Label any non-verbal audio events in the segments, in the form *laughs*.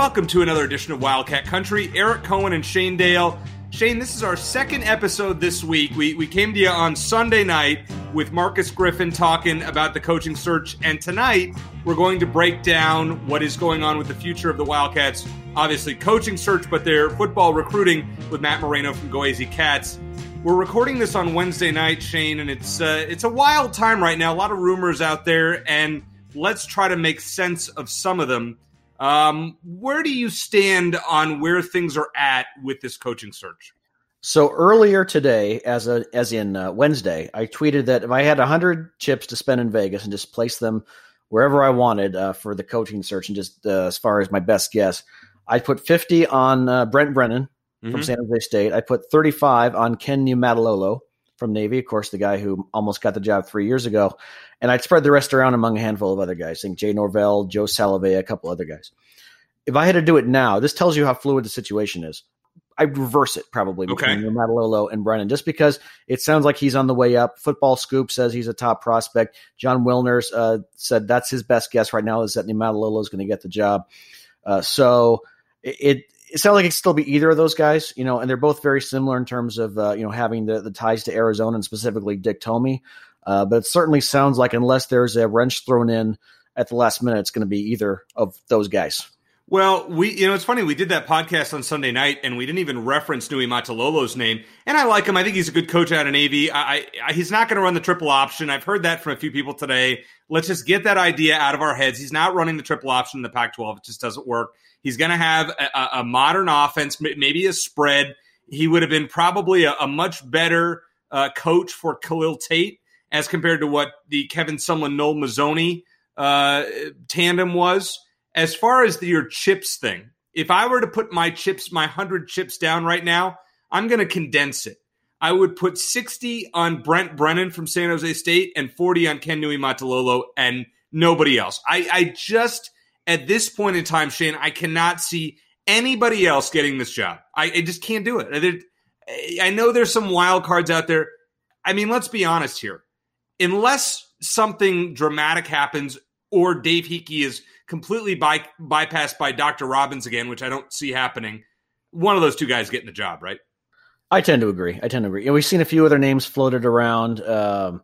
Welcome to another edition of Wildcat Country. Eric Cohen and Shane Dale. Shane, this is our second episode this week. We, we came to you on Sunday night with Marcus Griffin talking about the coaching search. And tonight, we're going to break down what is going on with the future of the Wildcats. Obviously, coaching search, but their football recruiting with Matt Moreno from GoAZCats. We're recording this on Wednesday night, Shane, and it's uh, it's a wild time right now. A lot of rumors out there, and let's try to make sense of some of them. Um, where do you stand on where things are at with this coaching search? So earlier today, as a as in uh, Wednesday, I tweeted that if I had hundred chips to spend in Vegas and just place them wherever I wanted uh, for the coaching search, and just uh, as far as my best guess, I put fifty on uh, Brent Brennan from Mhm. San Jose State. I put thirty five on Ken Niumatalolo from Navy, of course, the guy who almost got the job three years ago, and I'd spread the rest around among a handful of other guys. I think Jay Norvell, Joe Salave'a, a couple other guys. If I had to do it now, this tells you how fluid the situation is. I'd reverse it probably between Okay. Niumatalolo and Brennan, just because it sounds like he's on the way up. Football Scoop says he's a top prospect. Jon Wilner uh, said that's his best guess right now is that Niumatalolo is going to get the job. Uh, so it, it it sounds like it could still be either of those guys, you know, and they're both very similar in terms of uh, you know having the, the ties to Arizona and specifically Dick Tomey. Uh, but it certainly sounds like unless there's a wrench thrown in at the last minute, it's going to be either of those guys. Well, we you know it's funny we did that podcast on Sunday night and we didn't even reference Nui Matalolo's name, and I like him. I think he's a good coach out of Navy. I, I he's not going to run the triple option. I've heard that from a few people today. Let's just get that idea out of our heads. He's not running the triple option in the Pac-12. It just doesn't work. He's going to have a, a, modern offense, maybe a spread. He would have been probably a, a much better uh, coach for Khalil Tate as compared to what the Kevin Sumlin Noel Mazzone uh, tandem was. As far as the, your chips thing, if I were to put my chips, my 100 chips down right now, I'm going to condense it. I would put 60 on Brent Brennan from San Jose State and 40 on Ken Nui Matalolo and nobody else. I, I just, at this point in time, Shane, I cannot see anybody else getting this job. I, I just can't do it. I know there's some wild cards out there. I mean, let's be honest here. Unless something dramatic happens or Dave Heeke is completely by, bypassed by Dr. Robbins again, which I don't see happening, one of those two guys getting the job, right? I tend to agree. I tend to agree. We've seen a few other names floated around. Um,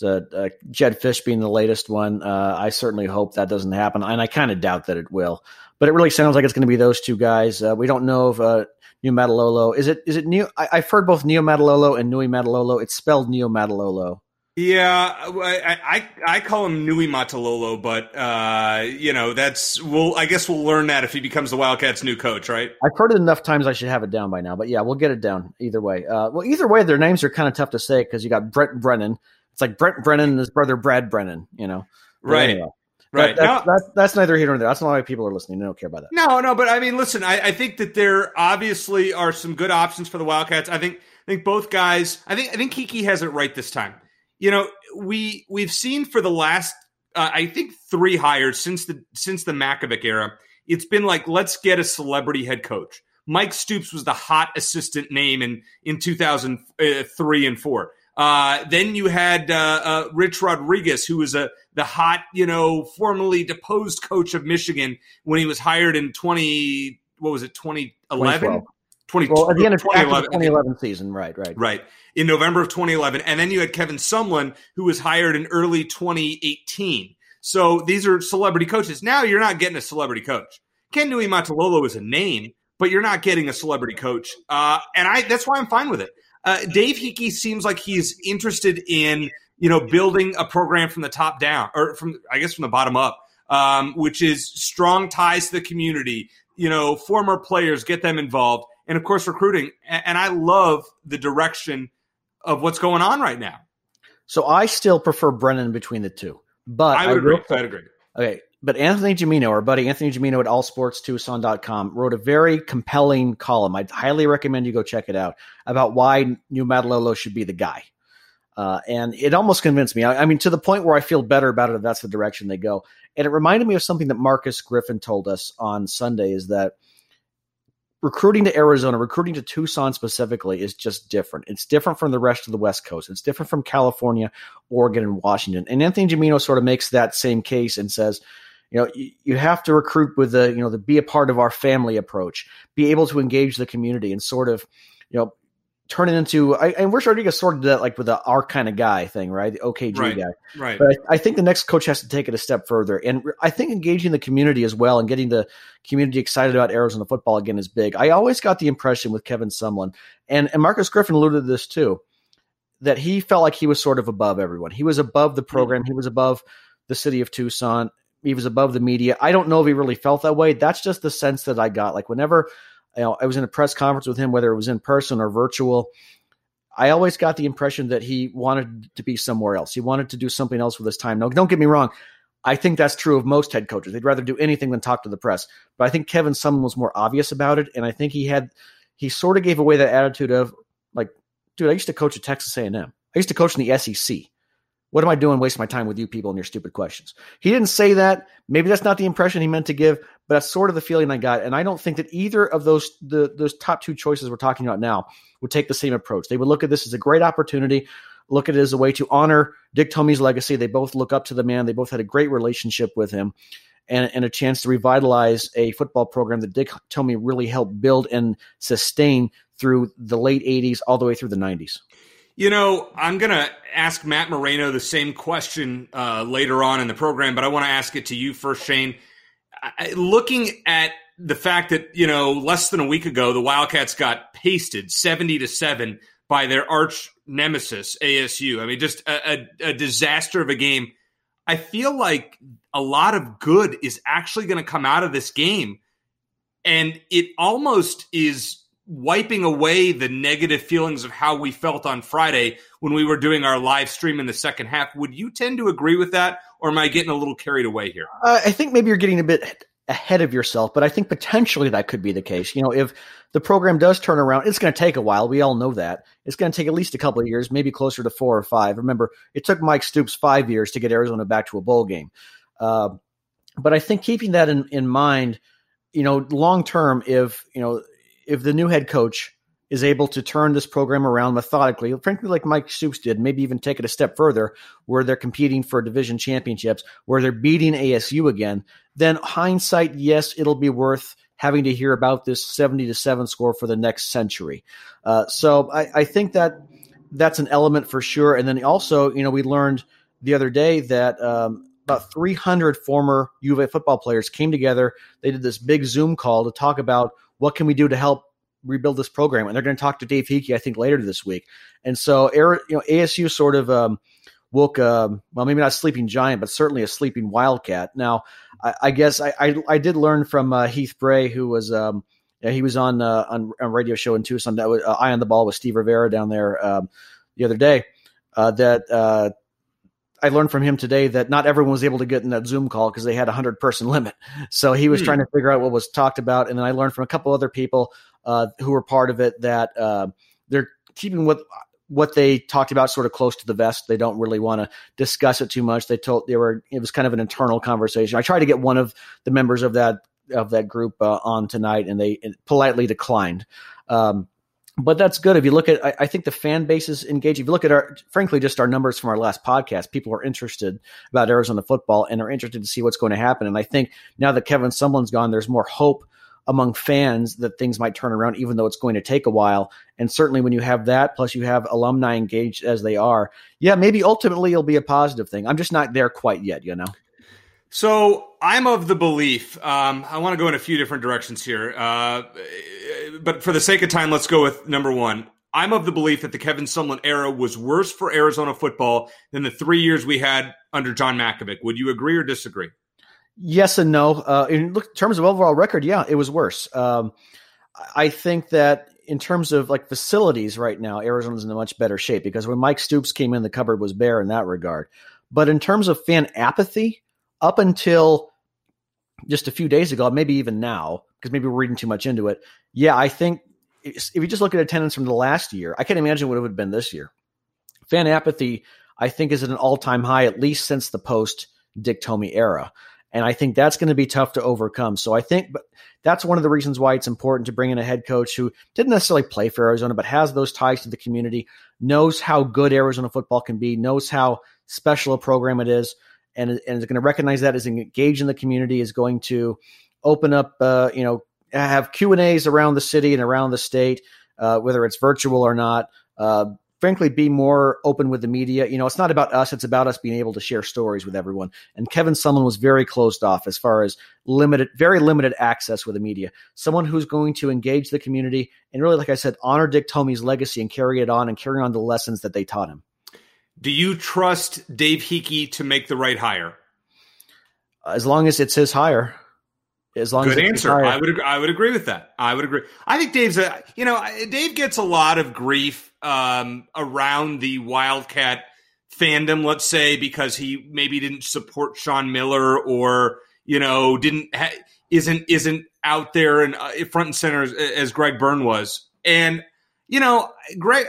the uh, Jedd Fisch being the latest one. Uh, I certainly hope that doesn't happen, and I kind of doubt that it will. But it really sounds like it's going to be those two guys. Uh, we don't know if uh, New Matalolo is it. Is it New? I, I've heard both Neo Matalolo and Nui Matalolo. It's spelled Neo Matalolo. Yeah, I, I I call him Nui Matalolo, but uh, you know that's we'll I guess we'll learn that if he becomes the Wildcats' new coach, right? I've heard it enough times. I should have it down by now. But yeah, we'll get it down either way. Uh, well, either way, their names are kind of tough to say because you got Brent Brennan. It's like Brent Brennan and his brother Brad Brennan. You know, But Right, anyway. right. That- No- that's, that's neither here nor there. That's not why people are listening. They don't care about that. No, no, but I mean, listen, I, I think that there obviously are some good options for the Wildcats. I think I think both guys. I think I think Heeke has it right this time. You know, we we've seen for the last uh, I think three hires since the since the Mackovic era. It's been like let's get a celebrity head coach. Mike Stoops was the hot assistant name in in 2003 and four. Uh, then you had uh, uh, Rich Rodriguez, who was a the hot, you know, formerly deposed coach of Michigan when he was hired in 20 what was it 2011 20, Well, at the end of the 2011 2011 season, right, right. right. In November of 2011 and then you had Kevin Sumlin who was hired in early 2018 so these are celebrity coaches. Now you're not getting a celebrity coach. Ken Nui Matalolo is a name but you're not getting a celebrity coach. Uh, and I that's why I'm fine with it. Uh, Dave Heeke seems like he's interested in you know building a program from the top down or from I guess from the bottom up um, which is strong ties to the community. You know former players get them involved and of course recruiting and I love the direction of what's going on right now So I still prefer Brennan between the two, but I would will- agree I'd agree Okay, but Anthony Gimino, our buddy Anthony Gimino at allsportstucson.com, wrote a very compelling column. I'd highly recommend you go check it out about why Niumatalolo should be the guy. Uh, and it almost convinced me. I, I, mean, to the point where I feel better about it if that's the direction they go. And it reminded me of something that Marcus Griffin told us on Sunday is that recruiting to Arizona, recruiting to Tucson specifically is just different. It's different from the rest of the West Coast. It's different from California, Oregon, and Washington. And Anthony Gimino sort of makes that same case and says, you know, you, you have to recruit with the, you know, the be a part of our family approach, be able to engage the community and sort of, you know, turn it into I, and we're starting to sort of that like with the our kind of guy thing, right? The OKG right, guy. Right. But I, I, think the next coach has to take it a step further. And I think engaging the community as well and getting the community excited about Arizona football again is big. I always got the impression with Kevin Sumlin and, and Marcus Griffin alluded to this too, that he felt like he was sort of above everyone. He was above the mm-hmm. program, he was above the city of Tucson, he was above the media. I don't know if he really felt that way. That's just the sense that I got. Like whenever you know, I was in a press conference with him, whether it was in person or virtual. I always got the impression that he wanted to be somewhere else. He wanted to do something else with his time. Now, don't get me wrong. I think that's true of most head coaches. They'd rather do anything than talk to the press. But I think Kevin Sumlin was more obvious about it, and I think he had he sort of gave away that attitude of like, dude, I used to coach at Texas A&M. I used to coach in the SEC. What am I doing wasting my time with you people and your stupid questions? He didn't say that. Maybe that's not the impression he meant to give, but that's sort of the feeling I got. And I don't think that either of those the those top two choices we're talking about now would take the same approach. They would look at this as a great opportunity, look at it as a way to honor Dick Tomey's legacy. They both look up to the man. They both had a great relationship with him. And, and a chance to revitalize a football program that Dick Tomey really helped build and sustain through the late 80s all the way through the 90s. You know, I'm going to ask Matt Moreno the same question uh, later on in the program, but I want to ask it to you first, Shane. I, looking at the fact that, you know, less than a week ago, the Wildcats got pasted 70 to 7 by their arch nemesis, ASU. I mean, just a, a, a disaster of a game. I feel like a lot of good is actually going to come out of this game. And it almost is wiping away the negative feelings of how we felt on Friday when we were doing our live stream in the second half. Would you tend to agree with that, or am I getting a little carried away here? Uh, I think maybe you're getting a bit ahead of yourself, but I think potentially that could be the case. You know, if the program does turn around, it's going to take a while. We all know that. It's going to take at least a couple of years, maybe closer to four or five. Remember, it took Mike Stoops five years to get Arizona back to a bowl game. Uh, but I think keeping that in, in mind, you know, long term, if, you know, if the new head coach is able to turn this program around methodically, frankly, like Mike Stoops did, maybe even take it a step further, where they're competing for division championships, where they're beating ASU again, then hindsight, yes, it'll be worth having to hear about this 70 to 7 score for the next century. Uh, so I, I, think that that's an element for sure. And then also, you know, we learned the other day that um, about 300 former U of A football players came together. They did this big Zoom call to talk about what can we do to help rebuild this program? And they're going to talk to Dave Heeke, I think, later this week. And so, you know, ASU sort of um, woke, um, well, maybe not a sleeping giant, but certainly a sleeping wildcat. Now, I, I guess I, I, I, did learn from uh, Heath Bray, who was um, he was on uh, on a radio show in Tucson, that was uh, Eye on the Ball with Steve Rivera down there um, the other day. Uh, that uh, I learned from him today that not everyone was able to get in that Zoom call because they had a hundred person limit. So he was hmm. trying to figure out what was talked about, and then I learned from a couple other people uh, who were part of it that uh, they're keeping what what they talked about sort of close to the vest. They don't really want to discuss it too much. They told they were it was kind of an internal conversation. I tried to get one of the members of that of that group uh, on tonight, and they politely declined. Um, but that's good. If you look at, I, I, think the fan base is engaged. If you look at our, frankly, just our numbers from our last podcast, people are interested about Arizona football and are interested to see what's going to happen. And I think now that Kevin Sumlin's gone, there's more hope among fans that things might turn around, even though it's going to take a while. And certainly when you have that, plus you have alumni engaged as they are, yeah, maybe ultimately it'll be a positive thing. I'm just not there quite yet, you know? So I'm of the belief. Um, I want to go in a few different directions here, uh, but for the sake of time, let's go with number one. I'm of the belief that the Kevin Sumlin era was worse for Arizona football than the three years we had under John Mackovic. Would you agree or disagree? Yes and no. Uh, in terms of overall record, yeah, it was worse. Um, I think that in terms of like facilities right now, Arizona's in a much better shape because when Mike Stoops came in, the cupboard was bare in that regard. But in terms of fan apathy, up until just a few days ago, maybe even now, because maybe we're reading too much into it. Yeah, I think if you just look at attendance from the last year, I can't imagine what it would have been this year. Fan apathy, I think, is at an all time high, at least since the post Dick Tomey era. And I think that's going to be tough to overcome. So I think, but that's one of the reasons why it's important to bring in a head coach who didn't necessarily play for Arizona, but has those ties to the community, knows how good Arizona football can be, knows how special a program it is, and, and is going to recognize that, is engaged in the community, is going to open up, uh, you know, have Q and A's around the city and around the state, uh, whether it's virtual or not. Uh, frankly, be more open with the media. You know, it's not about us; it's about us being able to share stories with everyone. And Kevin Sumlin was very closed off as far as limited, very limited access with the media. Someone who's going to engage the community and really, like I said, honor Dick Tomey's legacy and carry it on and carry on the lessons that they taught him. Do you trust Dave Heeke to make the right hire? As long as it's his hire. As long Good as answer. I would I would agree with that. I would agree. I think Dave's a you know Dave gets a lot of grief um, around the Wildcat fandom. Let's say because he maybe didn't support Sean Miller or you know didn't ha- isn't isn't out there and uh, front and center as, as Greg Byrne was. And you know, Greg,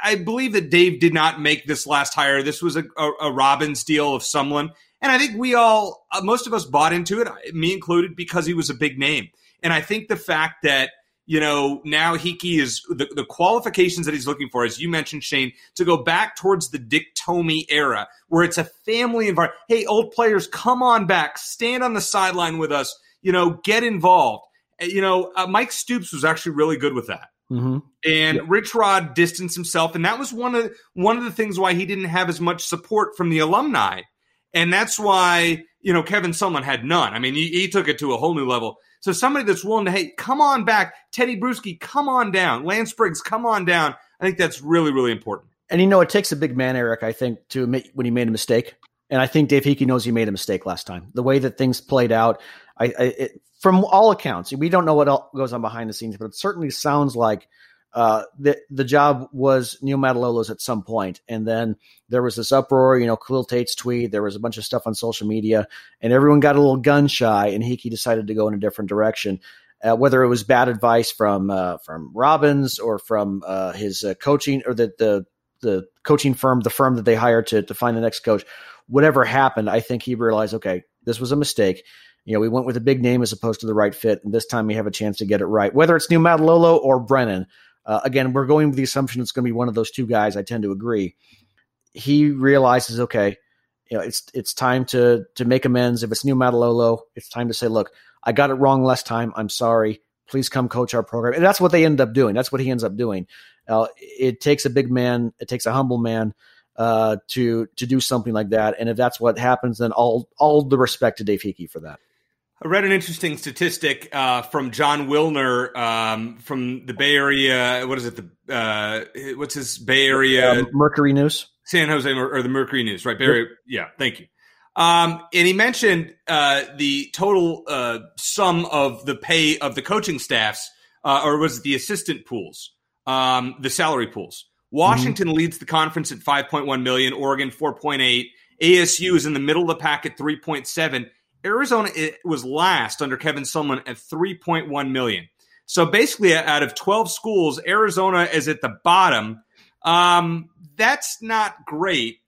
I, believe that Dave did not make this last hire. This was a, a, a Robbins deal of someone. And I think we all, uh, most of us bought into it, me included, because he was a big name. And I think the fact that, you know, now Heeke is the, the qualifications that he's looking for, as you mentioned, Shane, to go back towards the Dick Tomey era, where it's a family environment. Hey, old players, come on back, stand on the sideline with us, you know, get involved. You know, uh, Mike Stoops was actually really good with that. Mm-hmm. And yep. Rich Rod distanced himself, and that was one of one of the things why he didn't have as much support from the alumni, and that's why you know Kevin Sumlin had none. I mean, he, he took it to a whole new level. So somebody that's willing to, hey, come on back, Tedy Bruschi, come on down, Lance Briggs, come on down. I think that's really really important. And you know, it takes a big man, Eric. I think to admit when he made a mistake, and I think Dave Heeke knows he made a mistake last time. The way that things played out, I, I it, from all accounts, we don't know what goes on behind the scenes, but it certainly sounds like uh, the the job was Neil Matalolo's at some point, and then there was this uproar. You know, Khalil Tate's tweet. There was a bunch of stuff on social media, and everyone got a little gun shy, and Heeke decided to go in a different direction. Uh, whether it was bad advice from uh, from Robbins or from uh, his uh, coaching or the, the the coaching firm, the firm that they hired to to find the next coach, whatever happened, I think he realized, okay, this was a mistake. You know, we went with a big name as opposed to the right fit, and this time we have a chance to get it right. Whether it's Neil Matalolo or Brennan, uh, again, we're going with the assumption it's going to be one of those two guys. I tend to agree. He realizes, okay, you know, it's it's time to to make amends. If it's Neil Matalolo, it's time to say, look, I got it wrong last time. I'm sorry. Please come coach our program. And that's what they end up doing. That's what he ends up doing. Uh, it takes a big man. It takes a humble man uh, to to do something like that. And if that's what happens, then all all the respect to Dave Heeke for that. I read an interesting statistic uh, from Jon Wilner um, from the Bay Area. What is it? The uh, what's his Bay Area um, Mercury News, San Jose or the Mercury News, right? Bay Area. Yeah, thank you. Um, and he mentioned uh, the total uh, sum of the pay of the coaching staffs, uh, or was it the assistant pools, um, the salary pools? Washington mm-hmm. leads the conference at 5.1 million, Oregon 4.8, ASU is in the middle of the pack at 3.7, Arizona was last under Kevin Sumlin at 3.1 million. So basically, out of 12 schools, Arizona is at the bottom. Um, that's not great,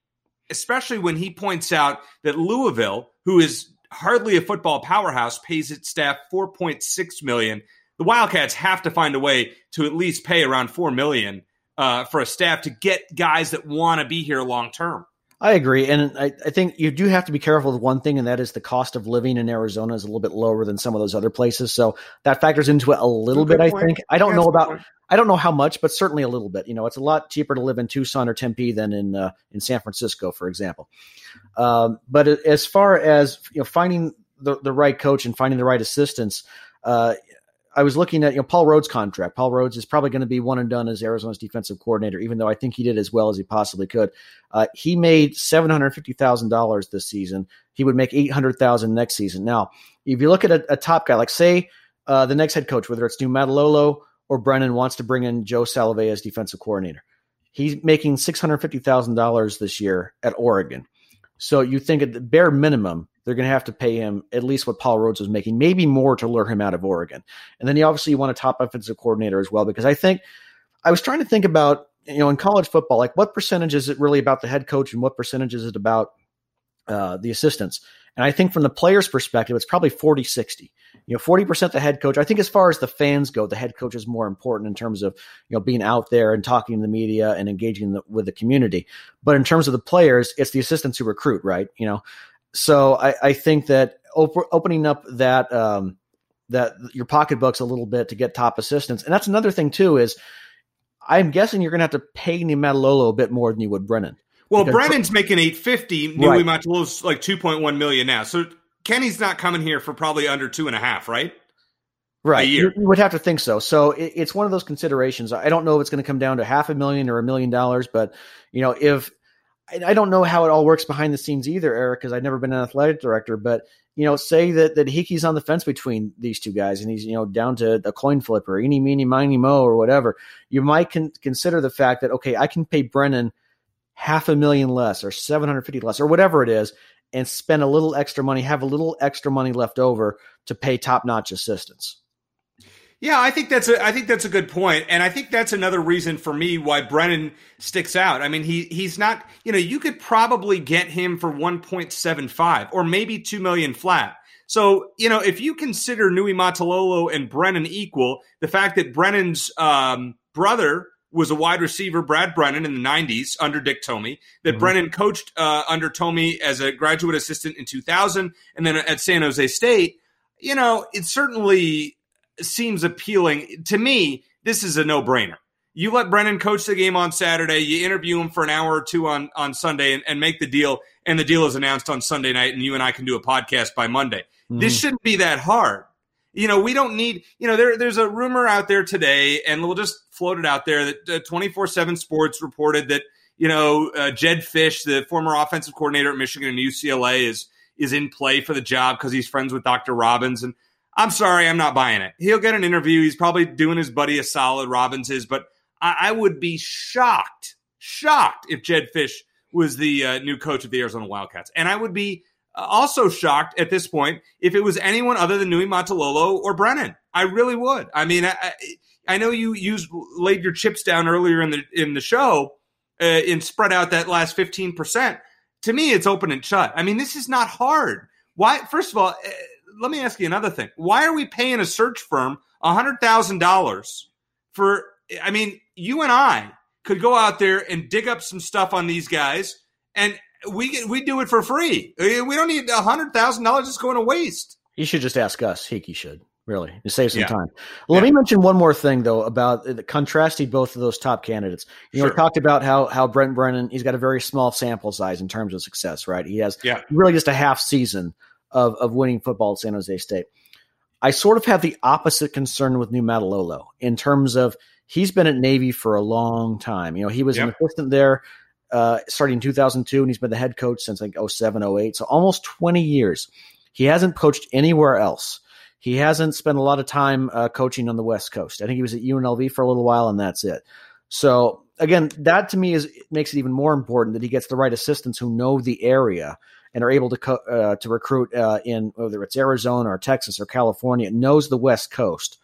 especially when he points out that Louisville, who is hardly a football powerhouse, pays its staff 4.6 million. The Wildcats have to find a way to at least pay around 4 million uh, for a staff to get guys that want to be here long term. I agree, and I, I, think you do have to be careful with one thing, and that is the cost of living in Arizona is a little bit lower than some of those other places. So that factors into it a little bit. Point. I think I don't know about I don't know how much, but certainly a little bit. You know, it's a lot cheaper to live in Tucson or Tempe than in uh, in San Francisco, for example. Um, but as far as you know, finding the the right coach and finding the right assistance, uh, I was looking at you know Paul Rhoads' contract. Paul Rhoads is probably going to be one and done as Arizona's defensive coordinator, even though I think he did as well as he possibly could. Uh, he made seven hundred fifty thousand dollars this season. He would make eight hundred thousand next season. Now, if you look at a, a top guy, like say uh, the next head coach, whether it's New Matalolo or Brennan, wants to bring in Joe Salave'a as defensive coordinator, he's making six hundred fifty thousand dollars this year at Oregon. So you think at the bare minimum, they're going to have to pay him at least what Paul Rhoads was making, maybe more to lure him out of Oregon. And then you obviously want a top offensive coordinator as well, because I think I was trying to think about, you know, in college football, like what percentage is it really about the head coach and what percentage is it about uh, the assistants? And I think from the player's perspective, it's probably 40 60. You know, 40% the head coach. I think as far as the fans go, the head coach is more important in terms of, you know, being out there and talking to the media and engaging the, with the community. But in terms of the players, it's the assistants who recruit, right? You know, so I, I think that op- opening up that, um, that your pocketbooks a little bit to get top assistance, And that's another thing too, is I'm guessing you're going to have to pay Niumatalolo a bit more than you would Brennan. Well, Brennan's making eight fifty. Nui right. Like two point one million now. So Kenny's not coming here for probably under two and a half, right? Right. You, you, would have to think so. So it, it's one of those considerations. I don't know if it's going to come down to half a million or a million dollars, but you know, if I, don't know how it all works behind the scenes either, Eric, because I've never been an athletic director, but you know, say that that Heeke's on the fence between these two guys and he's, you know, down to the coin flipper, eeny, meeny, miny, mo, or whatever. You might con- consider the fact that, okay, I can pay Brennan – half a million less or 750 less or whatever it is and spend a little extra money, have a little extra money left over to pay top-notch assistants. Yeah, I think that's a I think that's a good point, and I think that's another reason for me why Brennan sticks out. I mean, he he's not you know you could probably get him for one point seven five or maybe two million flat. So you know if you consider Niumatalolo and Brennan equal, the fact that Brennan's um, brother was a wide receiver, Brad Brennan, in the 90s under Dick Tomey, that mm-hmm. Brennan coached uh, under Tomey as a graduate assistant in 2000 and then at San Jose State. You know, it certainly seems appealing. To me, this is a no brainer. You let Brennan coach the game on Saturday, you interview him for an hour or two on, on Sunday and, and make the deal, and the deal is announced on Sunday night, and you and I can do a podcast by Monday. Mm-hmm. This shouldn't be that hard you know, we don't need, you know, there, there's a rumor out there today, and we'll just float it out there that 24 uh, 7 Sports reported that, you know, uh, Jedd Fisch, the former offensive coordinator at Michigan and UCLA, is is in play for the job because he's friends with Dr. Robbins. And I'm sorry, I'm not buying it. He'll get an interview. He's probably doing his buddy a solid, Robbins is, but I, I would be shocked, shocked if Jedd Fisch was the uh, new coach of the Arizona Wildcats. And I would be also shocked at this point if it was anyone other than Niumatalolo or Brennan. I really would. I mean, I, I know you used laid your chips down earlier in the in the show uh, and spread out that last fifteen percent. To me, it's open and shut. I mean, this is not hard. Why? First of all, uh, let me ask you another thing. Why are we paying a search firm hundred thousand dollars for? I mean, you and I could go out there and dig up some stuff on these guys and we we do it for free. Eh, we don't need a hundred thousand dollars just going to waste. You should just ask us. Heeke should really to save some yeah. time. Well, yeah. Let me mention one more thing though about the contrasting both of those top candidates. You know, we talked about how how Brent Brennan he's got a very small sample size in terms of success, right? He has yeah. really just a half season of of winning football at San Jose State. I sort of have the opposite concern with Niumatalolo in terms of he's been at Navy for a long time. You know, he was yep. an assistant there uh, starting in 2002, and he's been the head coach since like 07, 08. So almost 20 years. He hasn't coached anywhere else. He hasn't spent a lot of time uh, coaching on the West Coast. I think he was at UNLV for a little while, and that's it. So again, that to me is makes it even more important that he gets the right assistants who know the area and are able to co- uh, to recruit uh, in whether it's Arizona or Texas or California, knows the West Coast.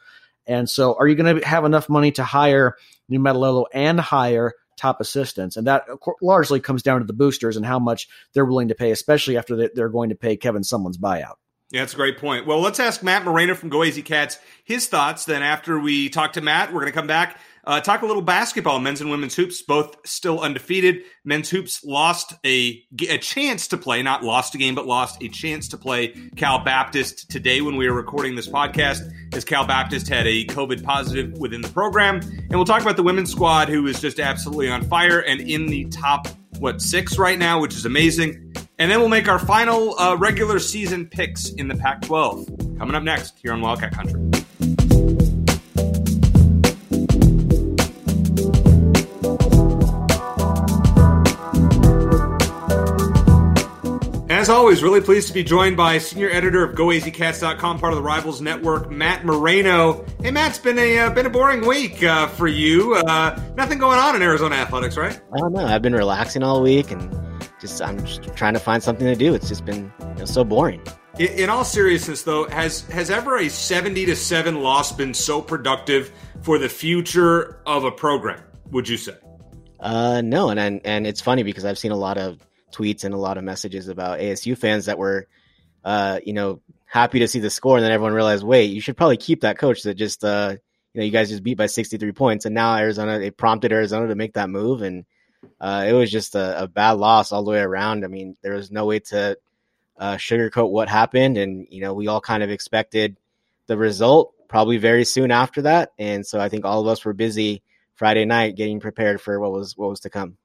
And so, are you going to have enough money to hire Niumatalolo and hire top assistants. And that largely comes down to the boosters and how much they're willing to pay, especially after they're going to pay Kevin Sumlin's buyout. Yeah, that's a great point. Well, let's ask Matt Moreno from Go AZ Cats his thoughts. Then after we talk to Matt, we're going to come back uh, talk a little basketball, men's and women's hoops, both still undefeated. Men's hoops lost a, a chance to play, not lost a game, but lost a chance to play Cal Baptist today when we are recording this podcast, as Cal Baptist had a COVID positive within the program. And we'll talk about the women's squad, who is just absolutely on fire and in the top, what, six right now, which is amazing. And then we'll make our final uh, regular season picks in the Pac 12 coming up next here on Wildcat Country. As always, really pleased to be joined by senior editor of GoAZCats.com, part of the Rivals Network, Matt Moreno. Hey, Matt, it's been a uh, been a boring week uh, for you. Uh, nothing going on in Arizona athletics, right? I don't know. I've been relaxing all week and just I'm just trying to find something to do. It's just been you know, so boring. In, in all seriousness, though, has has ever a seventy to seven loss been so productive for the future of a program? Would you say? Uh, no, and, and and it's funny because I've seen a lot of tweets and a lot of messages about ASU fans that were, uh, you know, happy to see the score, and then everyone realized, wait, you should probably keep that coach that just, uh, you know, you guys just beat by 63 points, and now Arizona, it prompted Arizona to make that move, and uh, it was just a, a, bad loss all the way around. I mean, there was no way to uh, sugarcoat what happened, and you know, we all kind of expected the result probably very soon after that, and so I think all of us were busy Friday night getting prepared for what was what was to come.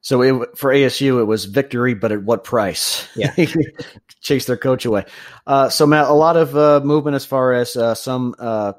So it, for ASU, it was victory, but at what price? Yeah, *laughs* chase their coach away. Uh, so Matt, a lot of uh, movement as far as uh, some uh,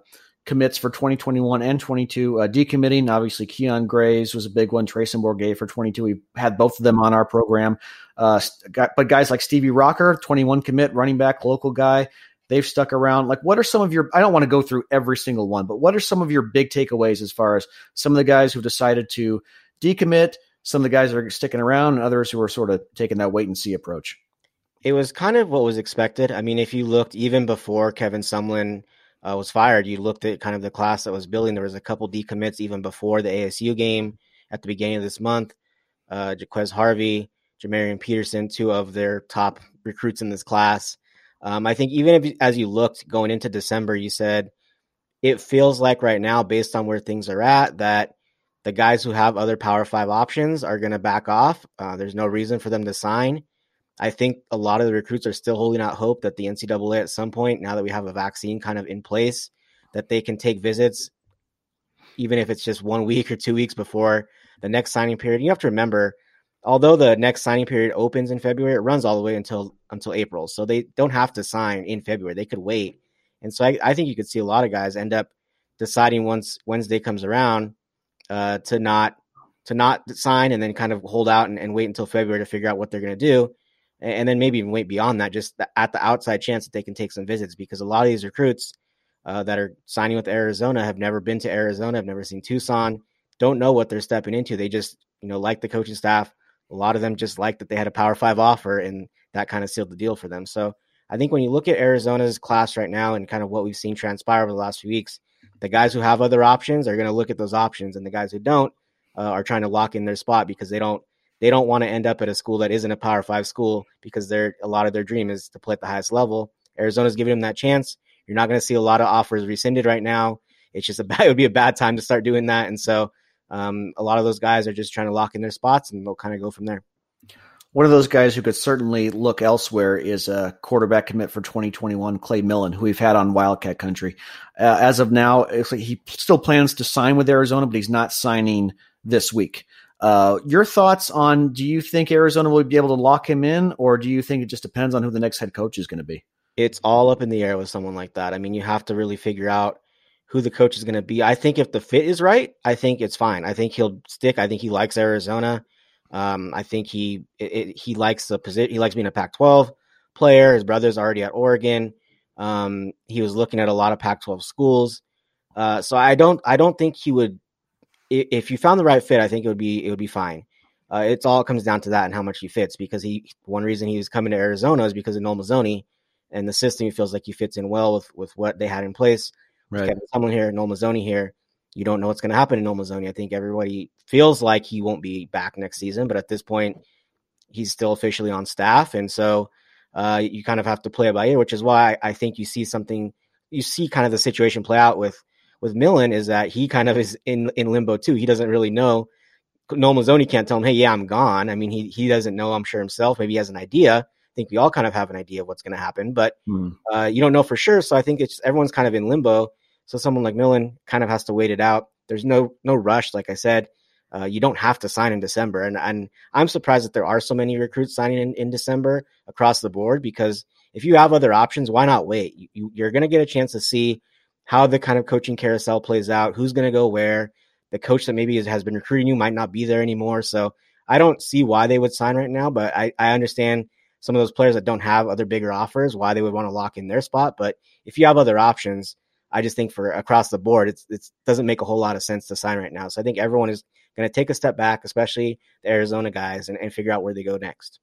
commits for 2021 and 22 uh, decommitting. Obviously, Keon Grays was a big one. Trayson Bourguet for 22. We had both of them on our program. Uh, but guys like Stevie Rocker, 21 commit, running back, local guy. They've stuck around. Like, what are some of your? I don't want to go through every single one, but what are some of your big takeaways as far as some of the guys who've decided to decommit? Some of the guys are sticking around and others who are sort of taking that wait and see approach. It was kind of what was expected. I mean, if you looked even before Kevin Sumlin uh, was fired, you looked at kind of the class that was building. There was a couple decommits even before the ASU game at the beginning of this month. Uh, Jaquez Harvey, Jamarian Peterson, two of their top recruits in this class. Um, I think even if, as you looked going into December, you said it feels like right now, based on where things are at, that the guys who have other Power Five options are going to back off. Uh, there's no reason for them to sign. I think a lot of the recruits are still holding out hope that the NCAA at some point, now that we have a vaccine kind of in place, that they can take visits, even if it's just one *laughs* week or two weeks before the next signing period. You have to remember, although the next signing period opens in February, it runs all the way until until April. So they don't have to sign in February. They could wait. And so I, I think you could see a lot of guys end up deciding once Wednesday comes around uh, to not to not sign and then kind of hold out and, and wait until February to figure out what they're going to do, and, and, then maybe even wait beyond that, just at the outside chance that they can take some visits because a lot of these recruits uh, that are signing with Arizona have never been to Arizona, have never seen Tucson, don't know what they're stepping into. They just you know like the coaching staff. A lot of them just like that they had a Power Five offer, and that kind of sealed the deal for them. So I think when you look at Arizona's class right now and kind of what we've seen transpire over the last few weeks, the guys who have other options are going to look at those options, and the guys who don't uh, are trying to lock in their spot because they don't they don't want to end up at a school that isn't a Power Five school because they're a lot of their dream is to play at the highest level. Arizona's giving them that chance. You're not going to see a lot of offers rescinded right now. It's just a *laughs* bad, it would be a bad time to start doing that, and so um, a lot of those guys are just trying to lock in their spots, and they'll kind of go from there. One of those guys who could certainly look elsewhere is a quarterback commit for 2021, Clay Millen, who we've had on Wildcat Country. Uh, as of now, he still plans to sign with Arizona, but he's not signing this week. Uh, your thoughts on do you think Arizona will be able to lock him in, or do you think it just depends on who the next head coach is going to be? It's all up in the air with someone like that. I mean, you have to really figure out who the coach is going to be. I think if the fit is right, I think it's fine. I think he'll stick. I think he likes Arizona. Um, I think he it, it, he likes the position. He likes being a Pac-12 player. His brother's already at Oregon. Um, he was looking at a lot of Pac-12 schools. Uh, so I don't I don't think he would. If you found the right fit, I think it would be it would be fine. Uh, it's all comes down to that and how much he fits. Because he one reason he was coming to Arizona is because of Noel and the system. He feels like he fits in well with with what they had in place. Right. Kevin Sumlin here, Noel here you don't know what's going to happen in Noel Mazzone. I think everybody feels like he won't be back next season, but at this point, he's still officially on staff, and so uh, you kind of have to play it by ear. Which is why I think you see something, you see kind of the situation play out with with Millen is that he kind of is in in limbo too. He doesn't really know. Noel can't tell him, "Hey, yeah, I'm gone." I mean, he he doesn't know. I'm sure himself. Maybe he has an idea. I think we all kind of have an idea of what's going to happen, but mm. uh, you don't know for sure. So I think it's everyone's kind of in limbo. So someone like Millen kind of has to wait it out. There's no no rush, like I said. Uh, you don't have to sign in December, and and I'm surprised that there are so many recruits signing in, in December across the board. Because if you have other options, why not wait? You, you're going to get a chance to see how the kind of coaching carousel plays out, who's going to go where. The coach that maybe has been recruiting you might not be there anymore. So I don't see why they would sign right now, but I, I understand some of those players that don't have other bigger offers, why they would want to lock in their spot. But if you have other options, I just think for across the board, it's it doesn't make a whole lot of sense to sign right now. So I think everyone is going to take a step back, especially the Arizona guys, and, and figure out where they go next.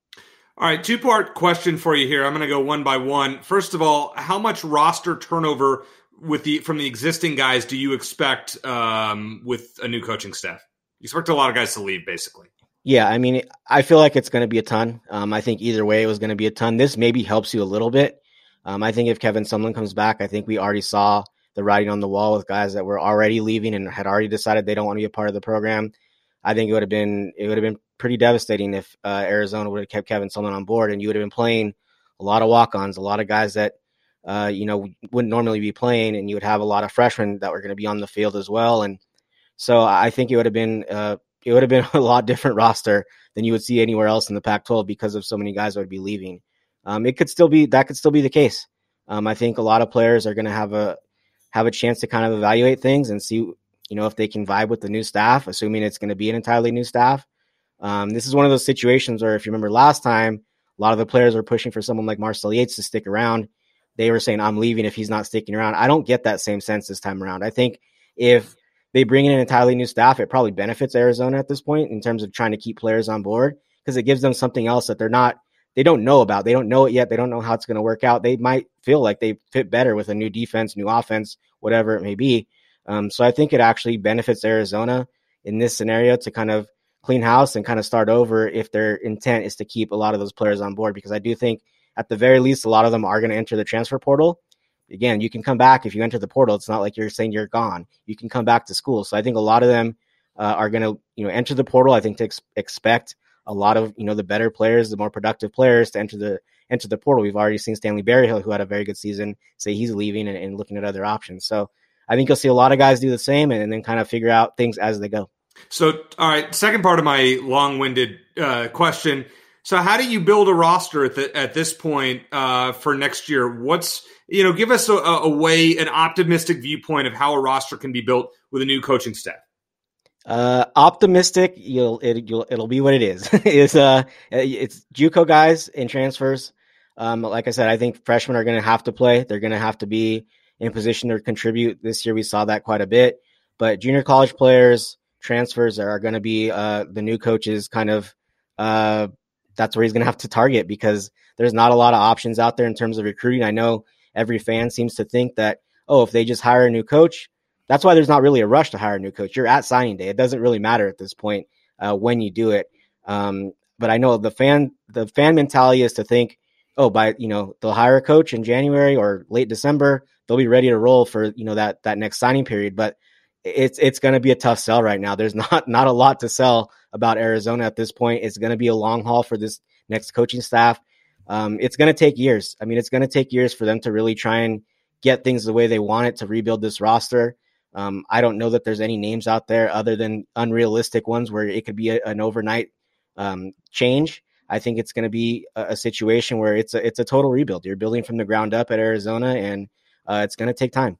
All right, two part question for you here. I'm going to go one by one. First of all, how much roster turnover with the from the existing guys do you expect um, with a new coaching staff? You expect a lot of guys to leave, basically. Yeah, I mean, I feel like it's going to be a ton. Um, I think either way, it was going to be a ton. This maybe helps you a little bit. Um, I think if Kevin Sumlin comes back, I think we already saw the writing on the wall with guys that were already leaving and had already decided they don't want to be a part of the program. I think it would have been it would have been pretty devastating if uh, Arizona would have kept Kevin Sumlin on board, and you would have been playing a lot of walk-ons, a lot of guys that uh, you know wouldn't normally be playing, and you would have a lot of freshmen that were going to be on the field as well. And so I think it would have been uh, it would have been *laughs* a lot different roster than you would see anywhere else in the Pac-12 because of so many guys that would be leaving. Um, it could still be that could still be the case. Um, I think a lot of players are going to have a have a chance to kind of evaluate things and see, you know, if they can vibe with the new staff, assuming it's going to be an entirely new staff. Um, this is one of those situations where, if you remember last time, a lot of the players were pushing for someone like Marcel Yates to stick around. They were saying, "I'm leaving if he's not sticking around." I don't get that same sense this time around. I think if they bring in an entirely new staff, it probably benefits Arizona at this point in terms of trying to keep players on board because it gives them something else that they're not they don't know about. They don't know it yet. They don't know how it's going to work out. They might feel like they fit better with a new defense, new offense, whatever it may be. Um, so I think it actually benefits Arizona in this scenario to kind of clean house and kind of start over if their intent is to keep a lot of those players on board. Because I do think at the very least, a lot of them are going to enter the transfer portal. Again, you can come back if you enter the portal. It's not like you're saying you're gone. You can come back to school. So I think a lot of them uh, are going to, you know, enter the portal. I think to ex- expect a lot of you know the better players, the more productive players to enter the enter the portal. We've already seen Stanley Berryhill, who had a very good season, say he's leaving and, and looking at other options. So I think you'll see a lot of guys do the same and, and, then kind of figure out things as they go. So, all right, second part of my long-winded uh, question. So, how do you build a roster at the, at this point uh, for next year? What's you know, give us a, a way, an optimistic viewpoint of how a roster can be built with a new coaching staff. Uh, optimistic, you'll it, you'll it'll be what it is. *laughs* it's uh, it's JUCO guys and transfers. Um, like I said, I think freshmen are going to have to play. They're going to have to be in position to contribute. This year, we saw that quite a bit. But junior college players, transfers are going to be uh, the new coaches. Kind of, uh, that's where he's going to have to target because there's not a lot of options out there in terms of recruiting. I know every fan seems to think that oh, if they just hire a new coach, that's why there's not really a rush to hire a new coach. You're at signing day. It doesn't really matter at this point uh, when you do it. Um, but I know the fan the fan mentality is to think, oh, by you know they'll hire a coach in January or late December, they'll be ready to roll for you know that that next signing period. But it's it's going to be a tough sell right now. There's *laughs* not not a lot to sell about Arizona at this point. It's going to be a long haul for this next coaching staff. Um, it's going to take years. I mean, it's going to take years for them to really try and get things the way they want it to rebuild this roster. Um, I don't know that there's any names out there other than unrealistic ones where it could be a, an overnight um, change. I think it's going to be a, a, situation where it's a it's a total rebuild. You're building from the ground up at Arizona, and uh, it's going to take time.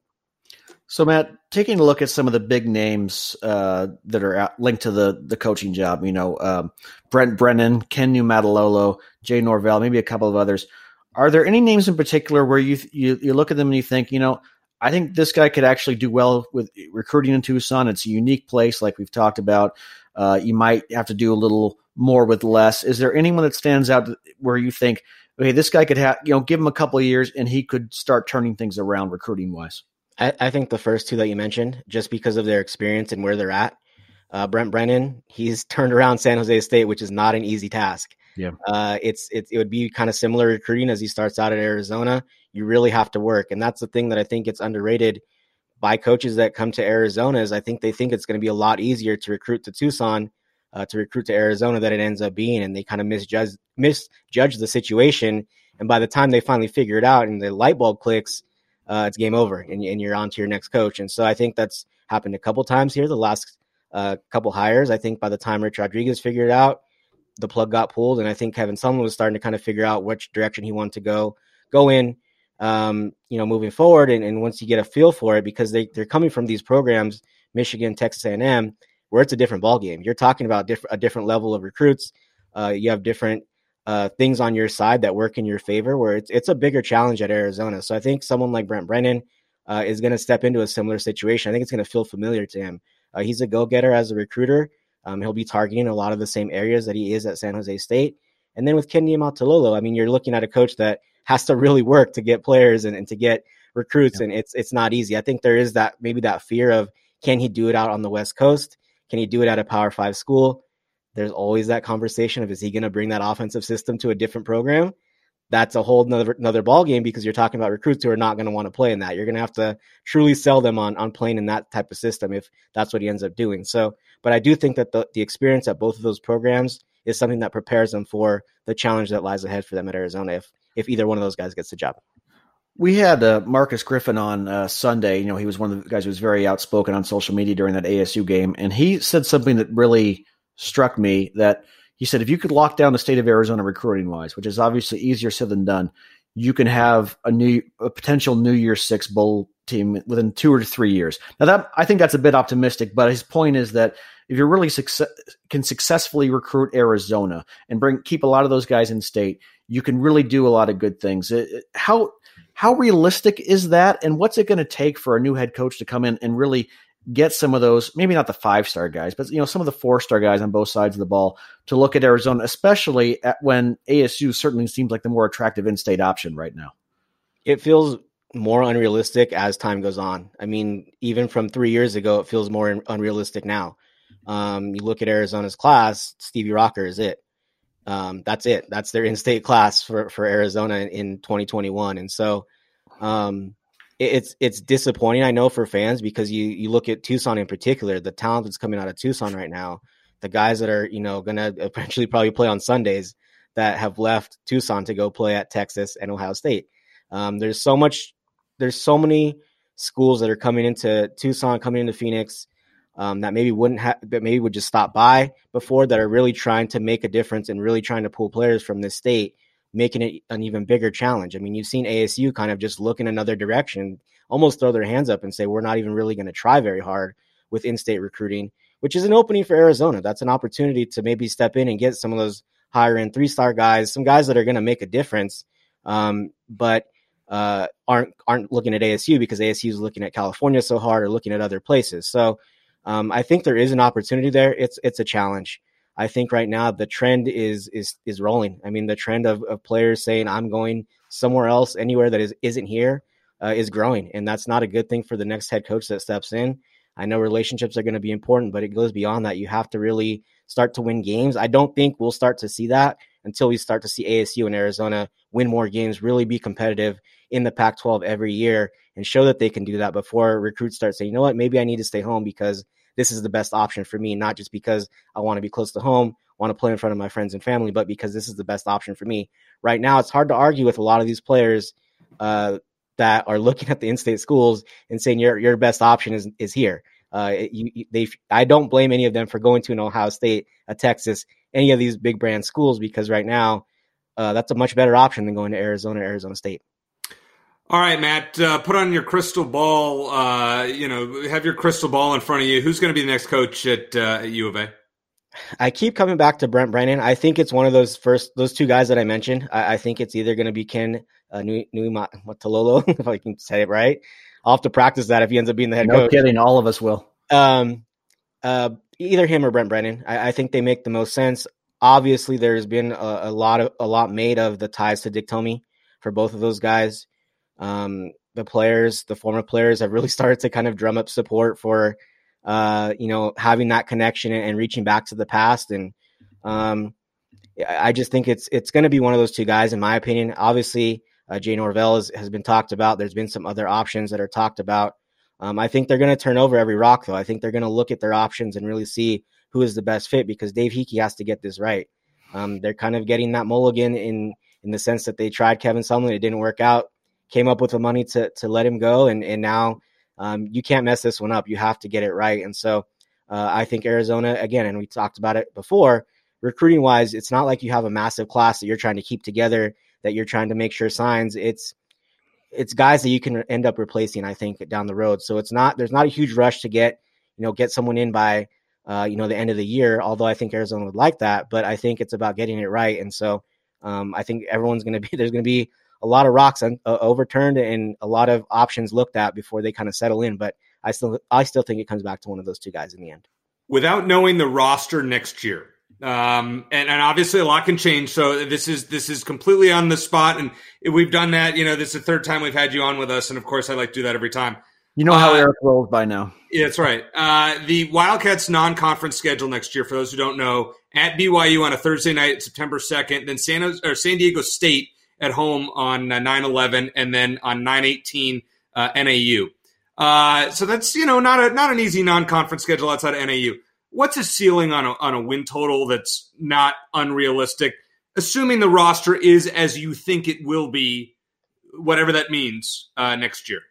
So, Matt, taking a look at some of the big names uh, that are out, linked to the the coaching job, you know, um, Brent Brennan, Ken Niumatalolo, Jay Norvell, maybe a couple of others. Are there any names in particular where you you, you look at them and you think, you know, I think this guy could actually do well with recruiting in Tucson. It's a unique place, like we've talked about. Uh, you might have to do a little more with less. Is there anyone that stands out where you think, okay, this guy could have, you know, give him a couple of years and he could start turning things around recruiting wise? I, I, think the first two that you mentioned, just because of their experience and where they're at. Uh, Brent Brennan, he's *laughs* turned around San Jose State, which is not an easy task. Yeah. Uh, it's it, it would be kind of similar recruiting as he starts out at Arizona. You really have to work, and that's the thing that I think gets underrated by coaches that come to Arizona. Is I think they think it's going to be a lot easier to recruit to Tucson, uh, to recruit to Arizona than it ends up being, and they kind of misjudge misjudge the situation. And by the time they finally figure it out and the light bulb clicks, uh, it's game over, and, and you're on to your next coach. And so I think that's happened a couple times here. The last uh, couple hires, I think by the time Rich Rodriguez figured it out, the plug got pulled, and I think Kevin Sumlin was starting to kind of figure out which direction he wanted to go go in. Um, you know, moving forward, and, and once you get a feel for it, because they they're coming from these programs, Michigan, Texas A&M, where it's a different ball game. You're talking about different a different level of recruits. Uh, you have different uh, things on your side that work in your favor, where it's it's a bigger challenge at Arizona. So I think someone like Brent Brennan, uh, is going to step into a similar situation. I think it's going to feel familiar to him. Uh, he's a go getter as a recruiter. Um, he'll be targeting a lot of the same areas that he is at San Jose State. And then with Ken Niumatalolo, I mean, you're looking at a coach that has to really work to get players and, and to get recruits, yeah. and it's it's not easy. I think there is that maybe that fear of can he do it out on the West Coast? Can he do it at a Power Five school? There's always that conversation of is he going to bring that offensive system to a different program? That's a whole another another ball game because you're talking about recruits who are not going to want to play in that. You're going to have to truly sell them on on playing in that type of system if that's what he ends up doing. So, but I do think that the the experience at both of those programs is something that prepares them for the challenge that lies ahead for them at Arizona if if either one of those guys gets the job. We had uh, Marcus Griffin on uh, Sunday. You know, he was one of the guys who was very outspoken on social media during that ASU game, and he said something that really struck me. That he said, if you could lock down the state of Arizona recruiting wise, which is obviously easier said than done, you can have a new, a potential New Year Six bowl team within two or three years. Now that I think that's a bit optimistic, but his point is that if you really success, can successfully recruit Arizona and bring keep a lot of those guys in state, you can really do a lot of good things. It, how how realistic is that, and what's it going to take for a new head coach to come in and really get some of those, maybe not the five star guys, but you know some of the four star guys on both sides of the ball to look at Arizona, especially at when ASU certainly seems like the more attractive in state option right now. It feels more unrealistic as time goes on. I mean, even from three years ago, it feels more unrealistic now. Um, you look at Arizona's class, Stevie Rocker is it. Um, that's it. That's their in-state class for for Arizona in, in 2021, and so um, it, it's it's disappointing. I know for fans because you you look at Tucson in particular, the talent that's coming out of Tucson right now, the guys that are you know going to eventually probably play on Sundays that have left Tucson to go play at Texas and Ohio State. Um, there's so much. There's so many schools that are coming into Tucson, coming into Phoenix um, that maybe wouldn't have, that maybe would just stop by before that are really trying to make a difference and really trying to pull players from this state, making it an even bigger challenge. I mean, you've seen ASU kind of just look in another direction, almost throw their hands up and say, we're not even really going to try very hard with in state recruiting, which is an opening for Arizona. That's an opportunity to maybe step in and get some of those higher end three star guys, some guys that are going to make a difference. Um, but uh, aren't aren't looking at ASU because ASU is looking at California so hard or looking at other places. So um, I think there is an opportunity there. It's it's a challenge. I think right now the trend is is is rolling. I mean, the trend of, of players saying I'm going somewhere else, anywhere that is isn't here, uh, is growing, and that's not a good thing for the next head coach that steps in. I know relationships are going to be important, but it goes beyond that. You have to really start to win games. I don't think we'll start to see that until we start to see ASU and Arizona win more games, really be competitive in the Pac 12 every year and show that they can do that before recruits start saying, you know what, maybe I need to stay home because this is the best option for me, not just because I want to be close to home, want to play in front of my friends and family, but because this is the best option for me. Right now, it's hard to argue with a lot of these players uh, that are looking at the in-state schools and saying your your best option is is here. Uh, you, they, I don't blame any of them for going to an Ohio State, a Texas, any of these big brand schools because right now, uh, that's a much better option than going to Arizona, Arizona State. All right, Matt, uh, put on your crystal ball. Uh, you know, have your crystal ball in front of you. Who's going to be the next coach at, uh, at U of A? I keep coming back to Brent Brennan. I think it's one of those first, those two guys that I mentioned. I, I think it's either going to be Ken uh, Nui, Nui Matalolo, *laughs* if I can say it right. I'll have to practice that if he ends up being the head no coach. No kidding, all of us will. Um, uh, either him or Brent Brennan. I, I, think they make the most sense. Obviously, there's been a, a, lot of a lot made of the ties to Dick Tomey for both of those guys. Um, the players, the former players, have really *laughs* started to kind of drum up support for, uh, you know, having that connection and, and reaching back to the past. And um, I just think it's it's going to be one of those two guys, in my opinion. Obviously, uh, Jay Norvell has, has been talked about. There's been some other options that are talked about. Um, I think they're going to turn over every rock, though. I think they're going to look at their options and really see who is the best fit because Dave Heeke has to get this right. Um, they're kind of getting that mulligan in in the sense that they tried Kevin Sumlin, it didn't work out came up with the money to to let him go, and and now um, you can't mess this one up. You have to get it right, and so uh, I think Arizona again, and we talked about it before. Recruiting wise, it's not like you have a massive class that you're trying to keep together, that you're trying to make sure signs. It's it's guys that you can end up replacing, I think, down the road. So it's not there's not a huge rush to get you know get someone in by uh, you know the end of the year. Although I think Arizona would like that, but I think it's about getting it right. And so um, I think everyone's going to be *laughs* there's going to be a lot of rocks un- uh, overturned and a lot of options looked at before they kind of settle in. But I still I still think it comes back to one of those two guys in the end. Without knowing the roster next year, um, and, and obviously a lot can change. So this is this is completely on the spot, and we've done that. You know, this is the third time we've had you on with us, and of course I like to do that every time. You know how uh, Eric rolls by now. Yeah, that's right. Uh, the Wildcats non-conference schedule next year, for those who don't know, at BYU on a Thursday night, September second, then San or San Diego State at home on uh, 9-11, and then on 9-18 uh, NAU. Uh, so that's you know not a not an easy non-conference schedule outside of NAU. What's a ceiling on a on a win total that's not unrealistic, assuming the roster is as you think it will be, whatever that means uh, next year.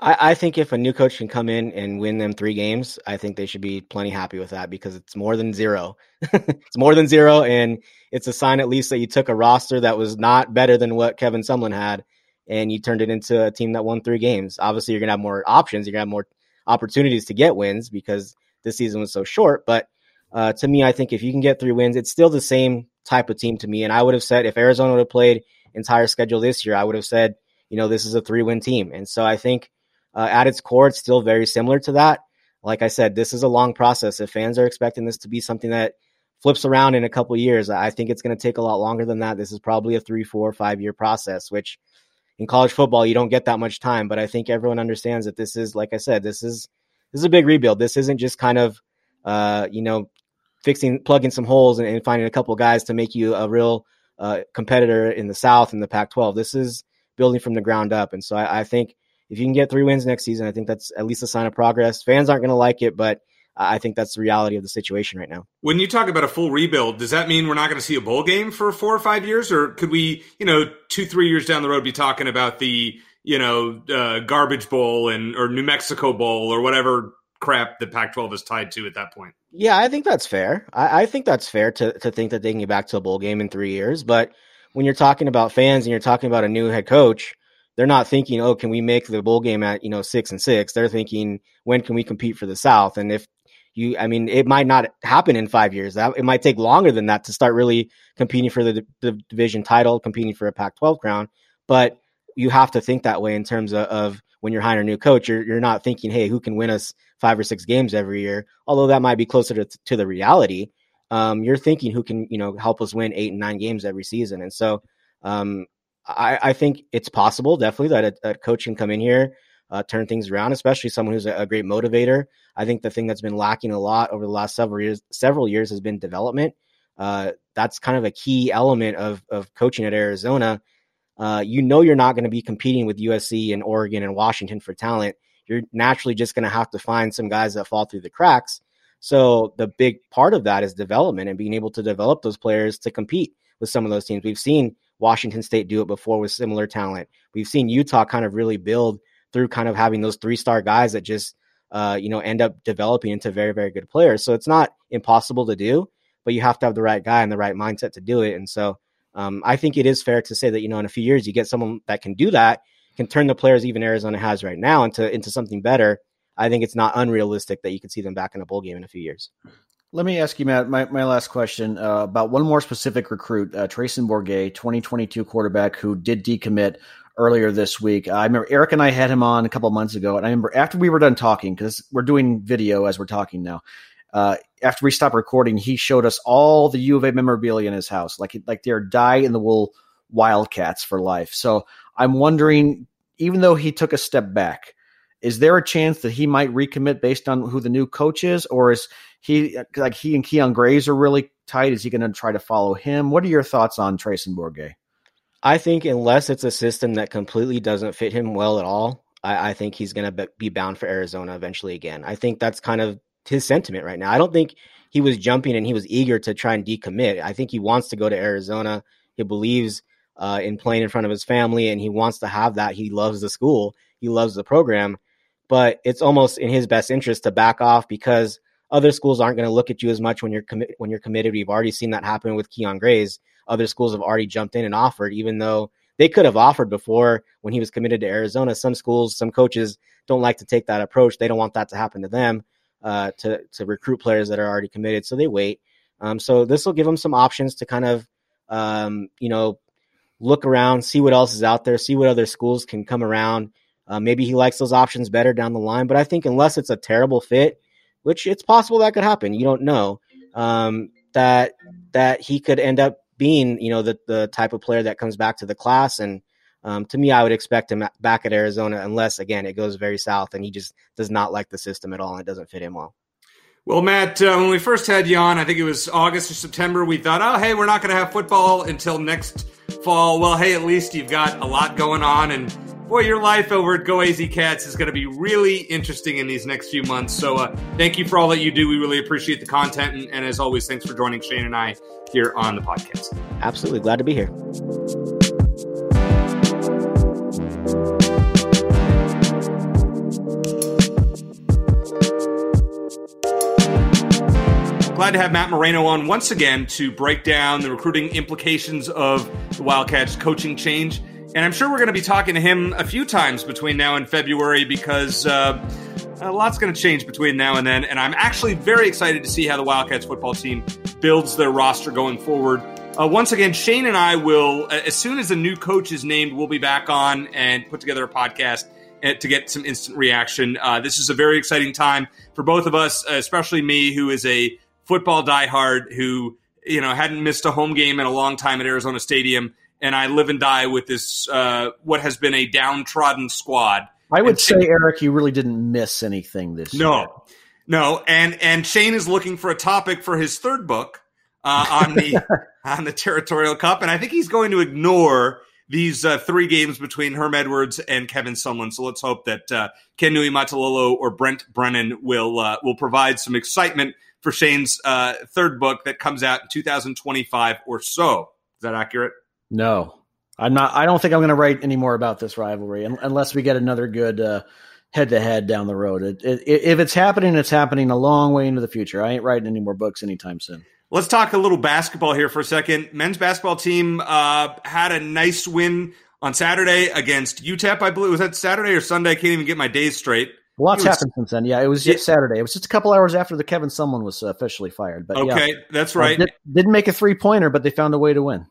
I, I, think if a new coach can come in and win them three games, I think they should be plenty happy with that because it's more than zero. *laughs* it's more than zero, and it's a sign at least that you took a roster that was not better than what Kevin Sumlin had, and you turned it into a team that won three games. Obviously, you're gonna have more options. You're gonna have more opportunities to get wins because this season was so short. But uh, to me, I think if you can get three wins, it's still the same type of team to me. And I would have said if Arizona would have played entire schedule this year, I would have said, you know, this is a three win team. And so I think uh, at its core, it's still very similar to that. Like I said, this is a long process. If fans are expecting this to be something that flips around in a couple years, I think it's going to take a lot longer than that. This is probably a three, four, five year process, which in college football you don't get that much time. But I think everyone understands that this is, like I said, this is this is a big rebuild. This isn't just kind of uh, you know fixing plugging some holes and, and finding a couple guys to make you a real uh, competitor in the South in the Pac-12. This is building from the ground up, and so I, I think if you can get three wins next season, I think that's at least a sign of progress. Fans aren't going to like it, but I think that's the reality of the situation right now. When you talk about a full rebuild, does that mean we're not going to see a bowl game for four or five years, or could we, you know, two three years down the road, be talking about the you know uh, garbage bowl and or New Mexico bowl or whatever crap the Pac-12 is tied to at that point? Yeah, I think that's fair. I, I think that's fair to to think that they can get back to a bowl game in three years, but when you're talking about fans and you're talking about a new head coach they're not thinking, oh, can we make the bowl game at you know six and six? They're thinking, when can we compete for the South? And if you, I mean, it might not happen in five years. It might take longer than that to start really competing for the, the division title, competing for a Pac-12 crown. But you have to think that way in terms of, of when you're hiring a new coach. You're you're not thinking, hey, who can win us five or six games every year? Although that might be closer to, to the reality. Um, you're thinking who can you know help us win eight and nine games every season, and so um, I, I think it's possible, definitely, that a, a coach can come in here, uh, turn things around, especially someone who's a, a, great motivator. I think the thing that's been lacking a lot over the last several years, several years, has been development. Uh, that's kind of a key element of of coaching at Arizona. Uh, you know, you're not going to be competing with USC and Oregon and Washington for talent. You're naturally just going to have to find some guys that fall through the cracks. So the big part of that is development and being able to develop those players to compete with some of those teams. We've seen Washington State do it before with similar talent. We've seen Utah kind of really build through kind of having those three star guys that just uh, you know end up developing into very very good players. So it's not impossible to do, but you have to have the right guy and the right mindset to do it. And so um, I think it is fair to say that you know in a few years you get someone that can do that, can turn the players even Arizona has right now into into something better. I think it's not unrealistic that you could see them back in a bowl game in a few years. Let me ask you, Matt, my, my last question uh, about one more specific recruit, uh, Trayson Bourguet, 2022 quarterback who did decommit earlier this week. I remember Eric and I had him on a couple months ago, and I remember after we were done talking, because we're doing video as we're talking now. Uh, after we stopped recording, he showed us all the U of A memorabilia in his house, like like they're die in the wool Wildcats for life. So I'm wondering, even though he took a step back, is there a chance that he might recommit based on who the new coach is, or is he like he and Keon Grays are really tight? Is he going to try to follow him? What are your thoughts on Trayson Bourguet? I think unless it's a system that completely doesn't fit him well at all, I, I think he's going to be bound for Arizona eventually again. I think that's kind of his sentiment right now. I don't think he was jumping and he was eager to try and decommit. I think he wants to go to Arizona. He believes uh, in playing in front of his family and he wants to have that. He loves the school, he loves the program but it's almost in his best interest to back off because other schools aren't going to look at you as much when you're committed. When you're committed, we've already seen that happen with Keon Grays. Other schools have already jumped in and offered, even though they could have offered before when he was committed to Arizona. Some schools, some coaches don't like to take that approach. They don't want that to happen to them uh, to to recruit players that are already committed, so they wait. Um, so this will give them some options to kind of, um, you know, look around, see what else is out there, see what other schools can come around. Uh, maybe he likes those options better down the line. But I think unless it's a terrible fit, which it's possible that could happen, you don't know um, that that he could end up being, you know, the the type of player that comes back to the class. And um, to me, I would expect him back at Arizona, unless again it goes very south and he just does not like the system at all and it doesn't fit him well. Well, Matt, uh, when we first had you on, I think it was August or September, we thought, oh, hey, we're not going to have football until next fall. Well, hey, at least you've got a lot going on. And boy, your life over at Go AZ Cats is going to be really interesting in these next few months. So uh, thank you for all that you do. We really appreciate the content. And, and as always, thanks for joining Shane and I here on the podcast. Absolutely. Glad to be here. Glad to have Matt Moreno on once again to break down the recruiting implications of the Wildcats coaching change. And I'm sure we're going to be talking to him a few times between now and February because uh, a lot's going to change between now and then. And I'm actually very excited to see how the Wildcats football team builds their roster going forward. Uh, once again, Shane and I will, as soon as a new coach is named, we'll be back on and put together a podcast uh, to get some instant reaction. Uh, this is a very exciting time for both of us, especially me, who is a football diehard who you know hadn't missed a home game in a long time at Arizona Stadium, and I live and die with this uh, what has been a downtrodden squad. I would and say, Shane, Eric, you really didn't miss anything this no, year. No, no, and and Shane is looking for a topic for his third book uh, on the *laughs* on the Territorial Cup, and I think he's going to ignore these uh, three games between Herm Edwards and Kevin Sumlin. So let's hope that uh, Ken Niumatalolo or Brent Brennan will uh, will provide some excitement for Shane's uh, third book that comes out in 2025 or so. Is that accurate? No, I'm not. I don't think I'm going to write any more about this rivalry unless we get another good head to head down the road. It, it, if it's happening, it's happening a long way into the future. I ain't writing any more books anytime soon. Let's talk a little basketball here for a second. Men's basketball team uh, had a nice win on Saturday against UTEP. I believe was that Saturday or Sunday. I can't even get my days straight. Lots was, happened since then. Yeah, it was just Saturday. It was just a couple hours after the Kevin Sumlin was officially fired. But okay, yeah, that's right. Uh, did, not make a three pointer, but they found a way to win.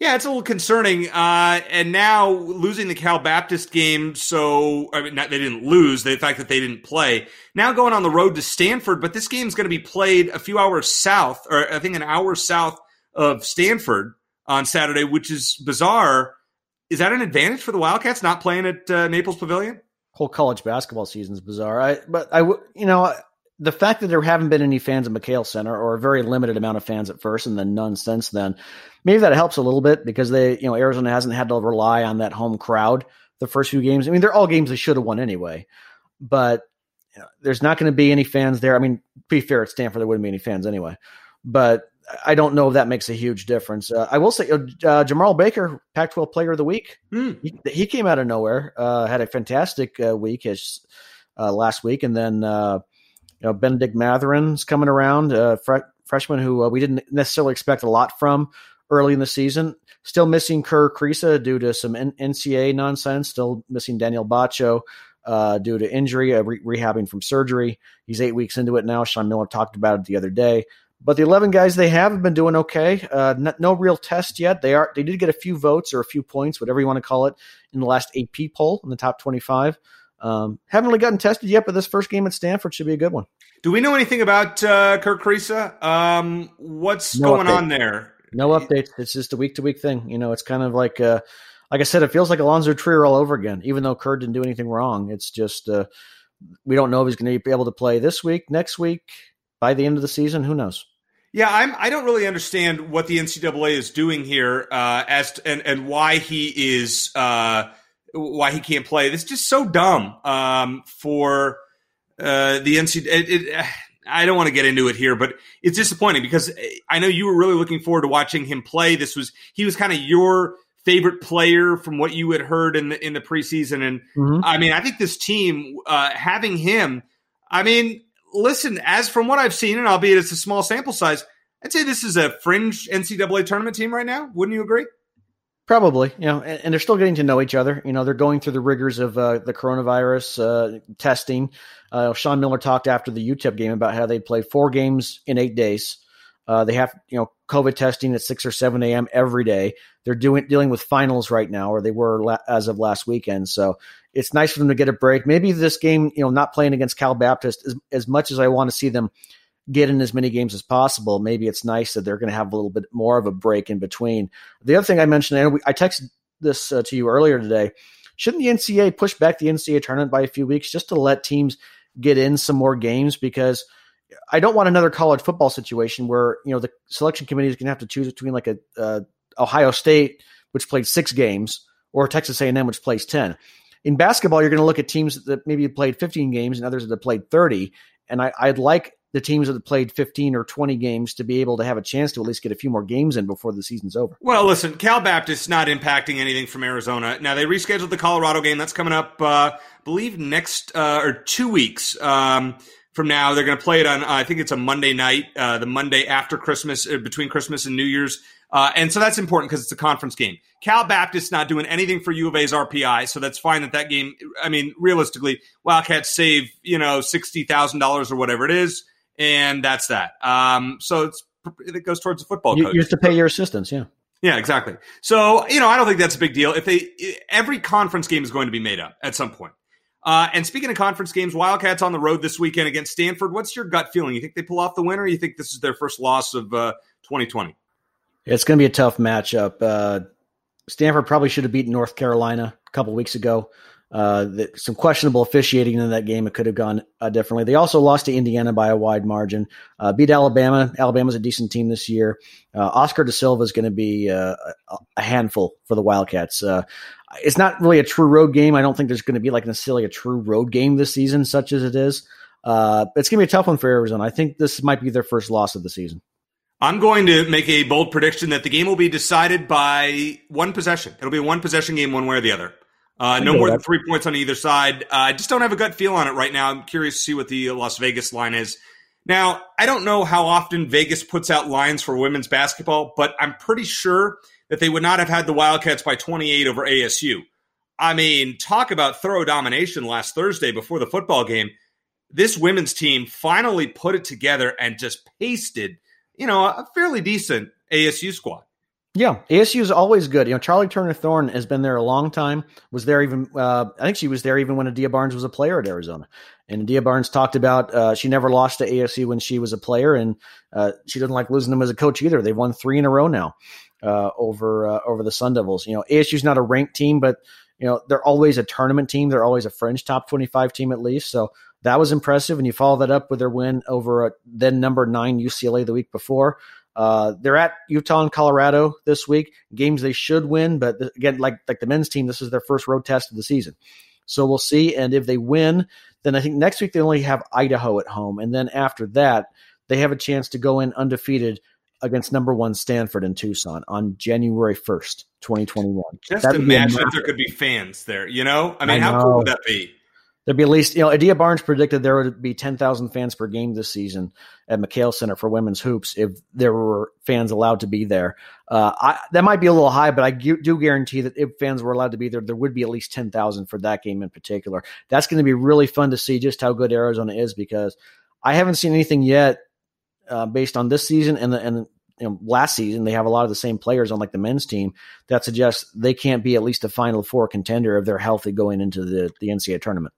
Yeah, it's a little concerning. Uh, and now losing the Cal Baptist game, so I mean, not, they didn't lose. The fact that they didn't play. Now going on the road to Stanford, but this game's going to be played a few hours south, or I think an hour south of Stanford on Saturday, which is bizarre. Is that an advantage for the Wildcats not playing at uh, Maples Pavilion? whole college basketball season is bizarre. I, but I, you know, the fact that there haven't been any fans at McKale Center or a very limited amount of fans at first and then none since then, maybe that helps a little bit because they, you know, Arizona hasn't had to rely on that home crowd the first few games. I mean, they're all games they should have won anyway, but you know, there's not going to be any fans there. I mean, be fair, at Stanford, there wouldn't be any fans anyway, but I don't know if that makes a huge difference. Uh, I will say, uh, uh Jemarl Baker, Pac-12 Player of the Week, mm. he, he, came out of nowhere, uh, had a fantastic uh, week as uh, last week, and then you know Bennedict Mathurin's coming around, fre- freshman who we didn't necessarily expect a lot from early in the season. Still missing Kerr Kriisa due to some N- NCAA nonsense. Still missing Daniel Batcho. Uh, due to injury, uh, re- rehabbing from surgery. He's eight weeks into it now. Sean Miller talked about it the other day. But the 11 guys they have have been doing okay. Uh, no, no, real test yet. They are they did get a few votes or a few points, whatever you want to call it, in the last AP poll in the top 25. Um, haven't really gotten tested yet, but this first game at Stanford should be a good one. Do we know anything about uh, Kerr Kriisa? Um, what's no going update. on there? No updates. It's just a week to week thing. You know, it's kind of like, uh, like I said, it feels like Alonzo Trier all over again. Even though Kerr didn't do anything wrong, it's just uh, we don't know if he's going to be able to play this week, next week, by the end of the season. Who knows? Yeah, I'm. I don't really understand what the NCAA is doing here, uh, as to, and and why he is uh, why he can't play. This is just so dumb um, for uh, the NCAA. It, it, I don't want to get into it here, but it's disappointing because I know you were really looking forward to watching him play. This was he was kind of your favorite player from what you had heard in the in the preseason, and mm-hmm. I mean, I think this team uh, having him. I mean, listen, as from what I've seen, and albeit it's a small sample size, I'd say this is a fringe NCAA tournament team right now. Wouldn't you agree? Probably, you know, and, and they're still getting to know each other. You know, they're going through the rigors of uh, the coronavirus uh, testing. Uh, Sean Miller talked after the UTEP game about how they played four games in eight days. Uh, they have, you know, COVID testing at six or seven a.m. every day. They're doing dealing with finals right now, or they were la- as of last weekend. So it's nice for them to get a break. Maybe this game, you know, not playing against Cal Baptist as, as much as I want to see them get in as many games as possible. Maybe it's nice that they're going to have a little bit more of a break in between. The other thing I mentioned, and I texted this uh, to you earlier today. Shouldn't the NCAA push back the NCAA tournament by a few weeks just to let teams get in some more games? Because I don't want another college football situation where you know the selection committee is going to have to choose between like a uh, Ohio State, which played six games, or Texas A&M, which plays ten. In basketball, you're going to look at teams that maybe played 15 games and others that played 30. And I, I'd like the teams that have played 15 or 20 games to be able to have a chance to at least get a few more games in before the season's over. Well, listen, Cal Baptist's not impacting anything from Arizona. Now, they rescheduled the Colorado game. That's coming up, uh, I believe, next uh, or two weeks. Um, from now. They're going to play it on, uh, I think it's a Monday night, uh, the Monday after Christmas, uh, between Christmas and New Year's. Uh, and so that's important because it's a conference game. Cal Baptist not doing anything for U of A's RPI, so that's fine that that game. I mean, realistically, Wildcats save you know sixty thousand dollars or whatever it is, and that's that. Um, so it's it goes towards the football. You, coach. you have to pay your assistants, yeah. Yeah, exactly. So you know, I don't think that's a big deal. If they every conference game is going to be made up at some point. Uh, and speaking of conference games, Wildcats on the road this weekend against Stanford. What's your gut feeling? You think they pull off the win, or you think this is their first loss of uh, 2020? It's going to be a tough matchup. Uh, Stanford probably should have beaten North Carolina a couple weeks ago. Uh, some questionable officiating in that game. It could have gone uh, differently. They also lost to Indiana by a wide margin. Uh, beat Alabama. Alabama's a decent team this year. Uh, Oscar da Silva is going to be uh, a handful for the Wildcats. Uh, it's not really a true road game. I don't think there's going to be like necessarily a true road game this season, such as it is. it's going to be a tough one for Arizona. I think this might be their first loss of the season. I'm going to make a bold prediction that the game will be decided by one possession. It'll be a one possession game, one way or the other. Uh, no more than three points on either side. Uh, I just don't have a gut feel on it right now. I'm curious to see what the Las Vegas line is. Now, I don't know how often Vegas puts out lines for women's basketball, but I'm pretty sure that they would not have had the Wildcats by 28 over ASU. I mean, talk about thorough domination last Thursday before the football game. This women's team finally put it together and just pasted, you know, a fairly decent ASU squad. Yeah, ASU is always good. You know, Charli Turner Thorn has been there a long time. Was there even? Uh, I think she was there even when Adia Barnes was a player at Arizona. And Adia Barnes talked about uh, she never lost to ASU when she was a player, and uh, she doesn't like losing them as a coach either. They've won three in a row now uh, over uh, over the Sun Devils. You know, ASU's not a ranked team, but you know they're always a tournament team. They're always a fringe top twenty five team at least. So that was impressive. And you follow that up with their win over then number nine UCLA the week before. Uh, they're at Utah and Colorado this week. Games they should win, but again, like like the men's team, this is their first road test of the season. So we'll see. And if they win, then I think next week they only have Idaho at home, and then after that they have a chance to go in undefeated against number one Stanford in Tucson on January first, twenty twenty one. Just That'd imagine if there could be fans there. You know, I mean, I how cool would that be? There'd be at least, you know, Adia Barnes predicted there would be 10,000 fans per game this season at McKale Center for women's hoops if there were fans allowed to be there. Uh, I, that might be a little high, but I do guarantee that if fans were allowed to be there, there would be at least 10,000 for that game in particular. That's going to be really fun to see just how good Arizona is because I haven't seen anything yet uh, based on this season and the, and you know, last season they have a lot of the same players on like the men's team that suggests they can't be at least a Final Four contender if they're healthy going into the the NCAA tournament.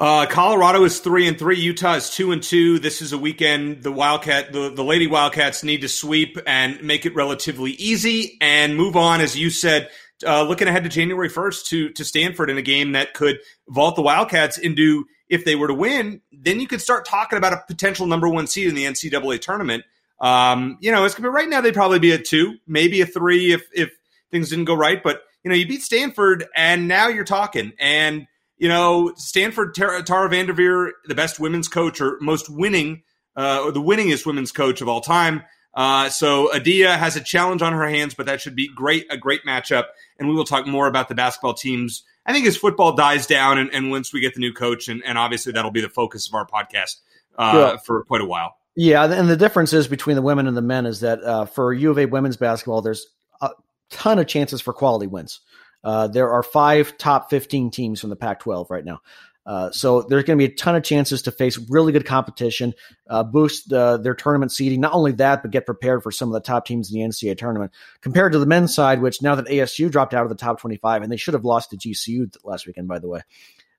Uh, Colorado is three and three. Utah is two and two. This is a weekend. The Wildcat, the, the Lady Wildcats need to sweep and make it relatively easy and move on, as you said. Uh, looking ahead to January first to to Stanford in a game that could vault the Wildcats into if they were to win, then you could start talking about a potential number one seed in the NCAA tournament. Um, you know, it's gonna be right now. They'd probably be a two, maybe a three if if things didn't go right. But you know, you beat Stanford, and now you're talking and you know, Stanford Tara, Tara VanDerveer, the best women's coach or most winning, uh, or the winningest women's coach of all time. Uh, so Adia has a challenge on her hands, but that should be great, a great matchup. And we will talk more about the basketball teams. I think as football dies down and, and once we get the new coach, and, and, obviously that'll be the focus of our podcast uh, yeah. for quite a while. Yeah, and the difference is between the women and the men is that uh, for U of A women's basketball, there's a ton of chances for quality wins. Uh, there are five top 15 teams from the Pac 12 right now. Uh, so there's going to be a ton of chances to face really good competition, uh, boost uh, their tournament seeding. Not only that, but get prepared for some of the top teams in the NCAA tournament. Compared to the men's side, which now that ASU dropped out of the top 25, and they should have lost to GCU last weekend, by the way,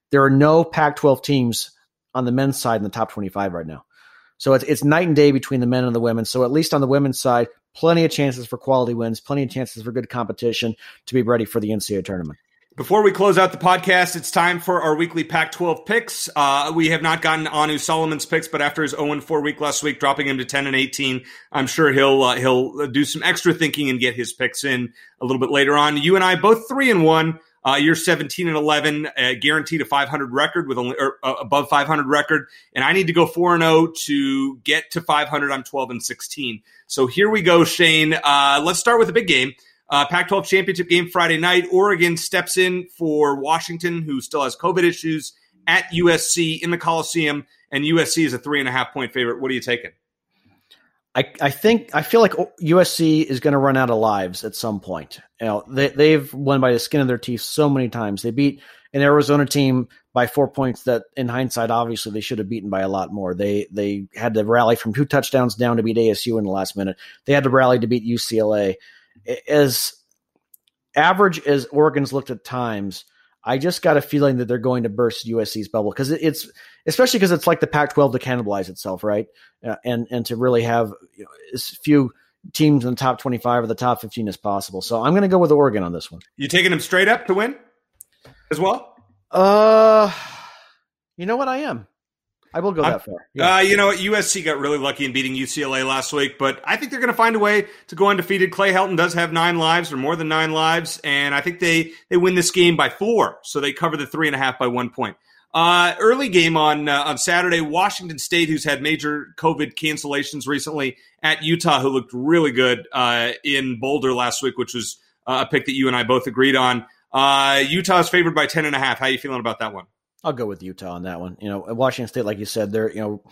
there are no Pac 12 teams on the men's side in the top 25 right now. So it's, it's night and day between the men and the women. So at least on the women's side, plenty of chances for quality wins, plenty of chances for good competition to be ready for the NCAA tournament. Before we close out the podcast, it's time for our weekly Pac 12 picks. Uh, we have not gotten Anu Solomon's picks, but after his 0 4 week last week, dropping him to 10 and 18, I'm sure he'll uh, he'll do some extra thinking and get his picks in a little bit later on. You and I both 3 and 1. Uh, you're 17 and 11, uh, guaranteed a 500 record with only or, uh, above 500 record, and I need to go 4 and 0 to get to 500. I'm 12 and 16. So here we go, Shane. Uh, let's start with a big game. Uh, Pac 12 championship game Friday night. Oregon steps in for Washington, who still has COVID issues at USC in the Coliseum, and USC is a three and a half point favorite. What are you taking? I, I think I feel like USC is going to run out of lives at some point. You know, they they've won by the skin of their teeth so many times. They beat an Arizona team by four points that, in hindsight, obviously they should have beaten by a lot more. They they had to rally from two touchdowns down to beat ASU in the last minute. They had to rally to beat UCLA as average as Oregon's looked at times, I just got a feeling that they're going to burst USC's bubble because it's especially because it's like the Pac-12 to cannibalize itself, right? Uh, and and to really have you know, as few teams in the top 25 or the top 15 as possible. So I'm going to go with Oregon on this one. You taking them straight up to win as well? Uh, you know what I am. I will go that far. Yeah. Uh, you know, USC got really lucky in beating UCLA last week, but I think they're going to find a way to go undefeated. Clay Helton does have nine lives or more than nine lives, and I think they they win this game by four, so they cover the three and a half by one point. Uh, early game on uh, on Saturday, Washington State, who's had major COVID cancellations recently, at Utah, who looked really good uh, in Boulder last week, which was uh, a pick that you and I both agreed on. Uh, Utah is favored by ten and a half. How are you feeling about that one? I'll go with Utah on that one. You know, Washington State, like you said, they're you know,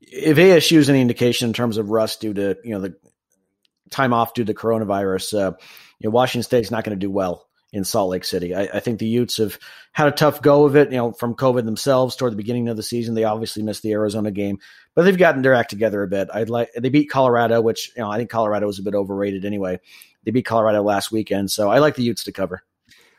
if ASU is any indication in terms of rust due to you know the time off due to coronavirus, uh, you know, Washington State's not going to do well in Salt Lake City. I, I, think the Utes have had a tough go of it, you know, from COVID themselves toward the beginning of the season. They obviously missed the Arizona game, but they've gotten their act together a bit. I'd like they beat Colorado, which you know I think Colorado was a bit overrated anyway. They beat Colorado last weekend, so I like the Utes to cover.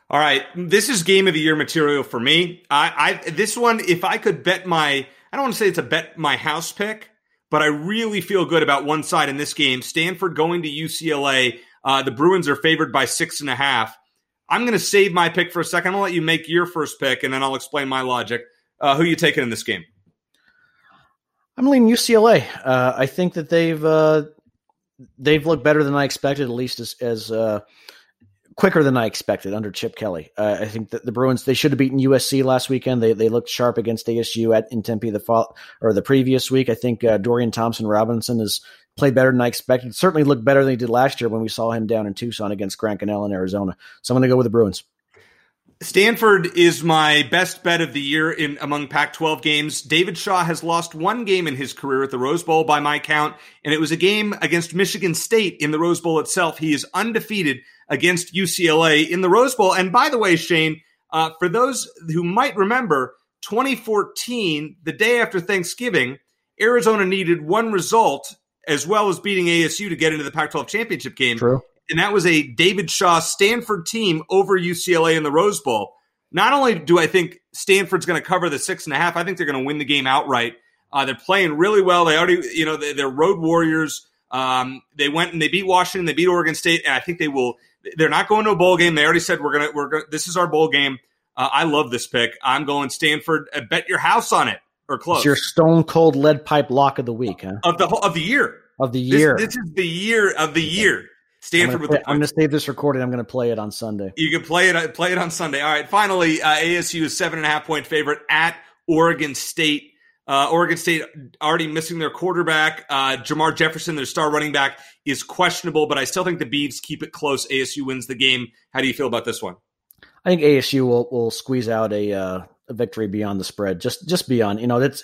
All right, this is game of the year material for me. I, I this one, if I could bet my, I don't want to say it's a bet my house pick, but I really feel good about one side in this game. Stanford going to UCLA. Uh, the Bruins are favored by six and a half. I'm going to save my pick for a second. I'll let you make your first pick, and then I'll explain my logic. Uh, who you taking in this game? I'm leaning UCLA. Uh, I think that they've uh, they've looked better than I expected, at least as, as uh, quicker than I expected under Chip Kelly. Uh, I think that the Bruins they should have beaten USC last weekend. They they looked sharp against ASU at in Tempe the fall or the previous week. I think uh, Dorian Thompson Robinson has played better than I expected. Certainly looked better than he did last year when we saw him down in Tucson against Grant Gunnell in Arizona. So I'm going to go with the Bruins. Stanford is my best bet of the year in among Pac-12 games. David Shaw has lost one game in his career at the Rose Bowl by my count, and it was a game against Michigan State in the Rose Bowl itself. He is undefeated against UCLA in the Rose Bowl. And by the way, Shane, uh, for those who might remember, 2014, the day after Thanksgiving, Arizona needed one result as well as beating ASU to get into the Pac 12 championship game. True. And that was a David Shaw Stanford team over UCLA in the Rose Bowl. Not only do I think Stanford's going to cover the six and a half, I think they're going to win the game outright. Uh, they're playing really well. They already, you know, they're road warriors. Um, they went and they beat Washington, they beat Oregon State, and I think they will they're not going to a bowl game. They already said we're gonna we're gonna this is our bowl game. Uh, I love this pick. I'm going Stanford. Uh, bet your house on it or close. It's your stone cold lead pipe lock of the week, huh? Of the of the year. Of the year. This, this is the year of the year. Stanford I'm with play, I'm going to save this recording. I'm going to play it on Sunday. You can play it play it on Sunday. All right. Finally, uh, ASU is seven and a half point favorite at Oregon State. Uh, Oregon State already missing their quarterback. Uh, Jermar Jefferson, their star running back, is questionable, but I still think the Beavs keep it close. ASU wins the game. How do you feel about this one? I think ASU will, will squeeze out a, uh, a victory beyond the spread, just just beyond. You know, that's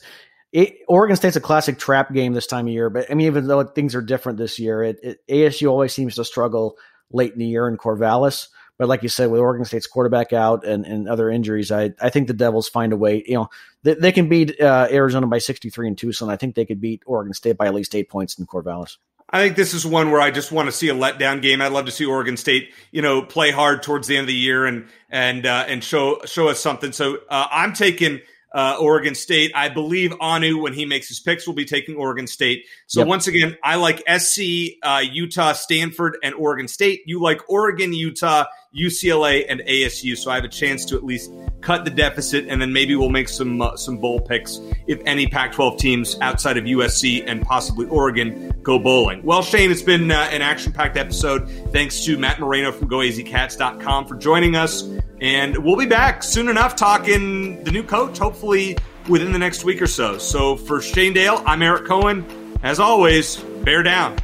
it, Oregon State's a classic trap game this time of year, but I mean, even though things are different this year, it, it, ASU always seems to struggle late in the year in Corvallis. But like you said, with Oregon State's quarterback out and, and other injuries, I, I think the Devils find a way. You know, they, they can beat uh, Arizona by 63 in Tucson. I think they could beat Oregon State by at least eight points in Corvallis. I think this is one where I just want to see a letdown game. I'd love to see Oregon State, you know, play hard towards the end of the year and and uh, and show show us something. So uh, I'm taking uh, Oregon State. I believe Anu, when he makes his picks, will be taking Oregon State. So Yep. once again, I like SC, uh, Utah, Stanford, and Oregon State. You like Oregon, Utah, UCLA, and ASU. So I have a chance to at least cut the deficit, and then maybe we'll make some uh, some bowl picks if any Pac-12 teams outside of USC and possibly Oregon go bowling. Well, Shane, it's been uh, an action-packed episode. Thanks to Matt Moreno from GoAZCats.com for joining us, and we'll be back soon enough talking the new coach, hopefully within the next week or so. So for Shane Dale, I'm Eric Cohen. As always, bear down.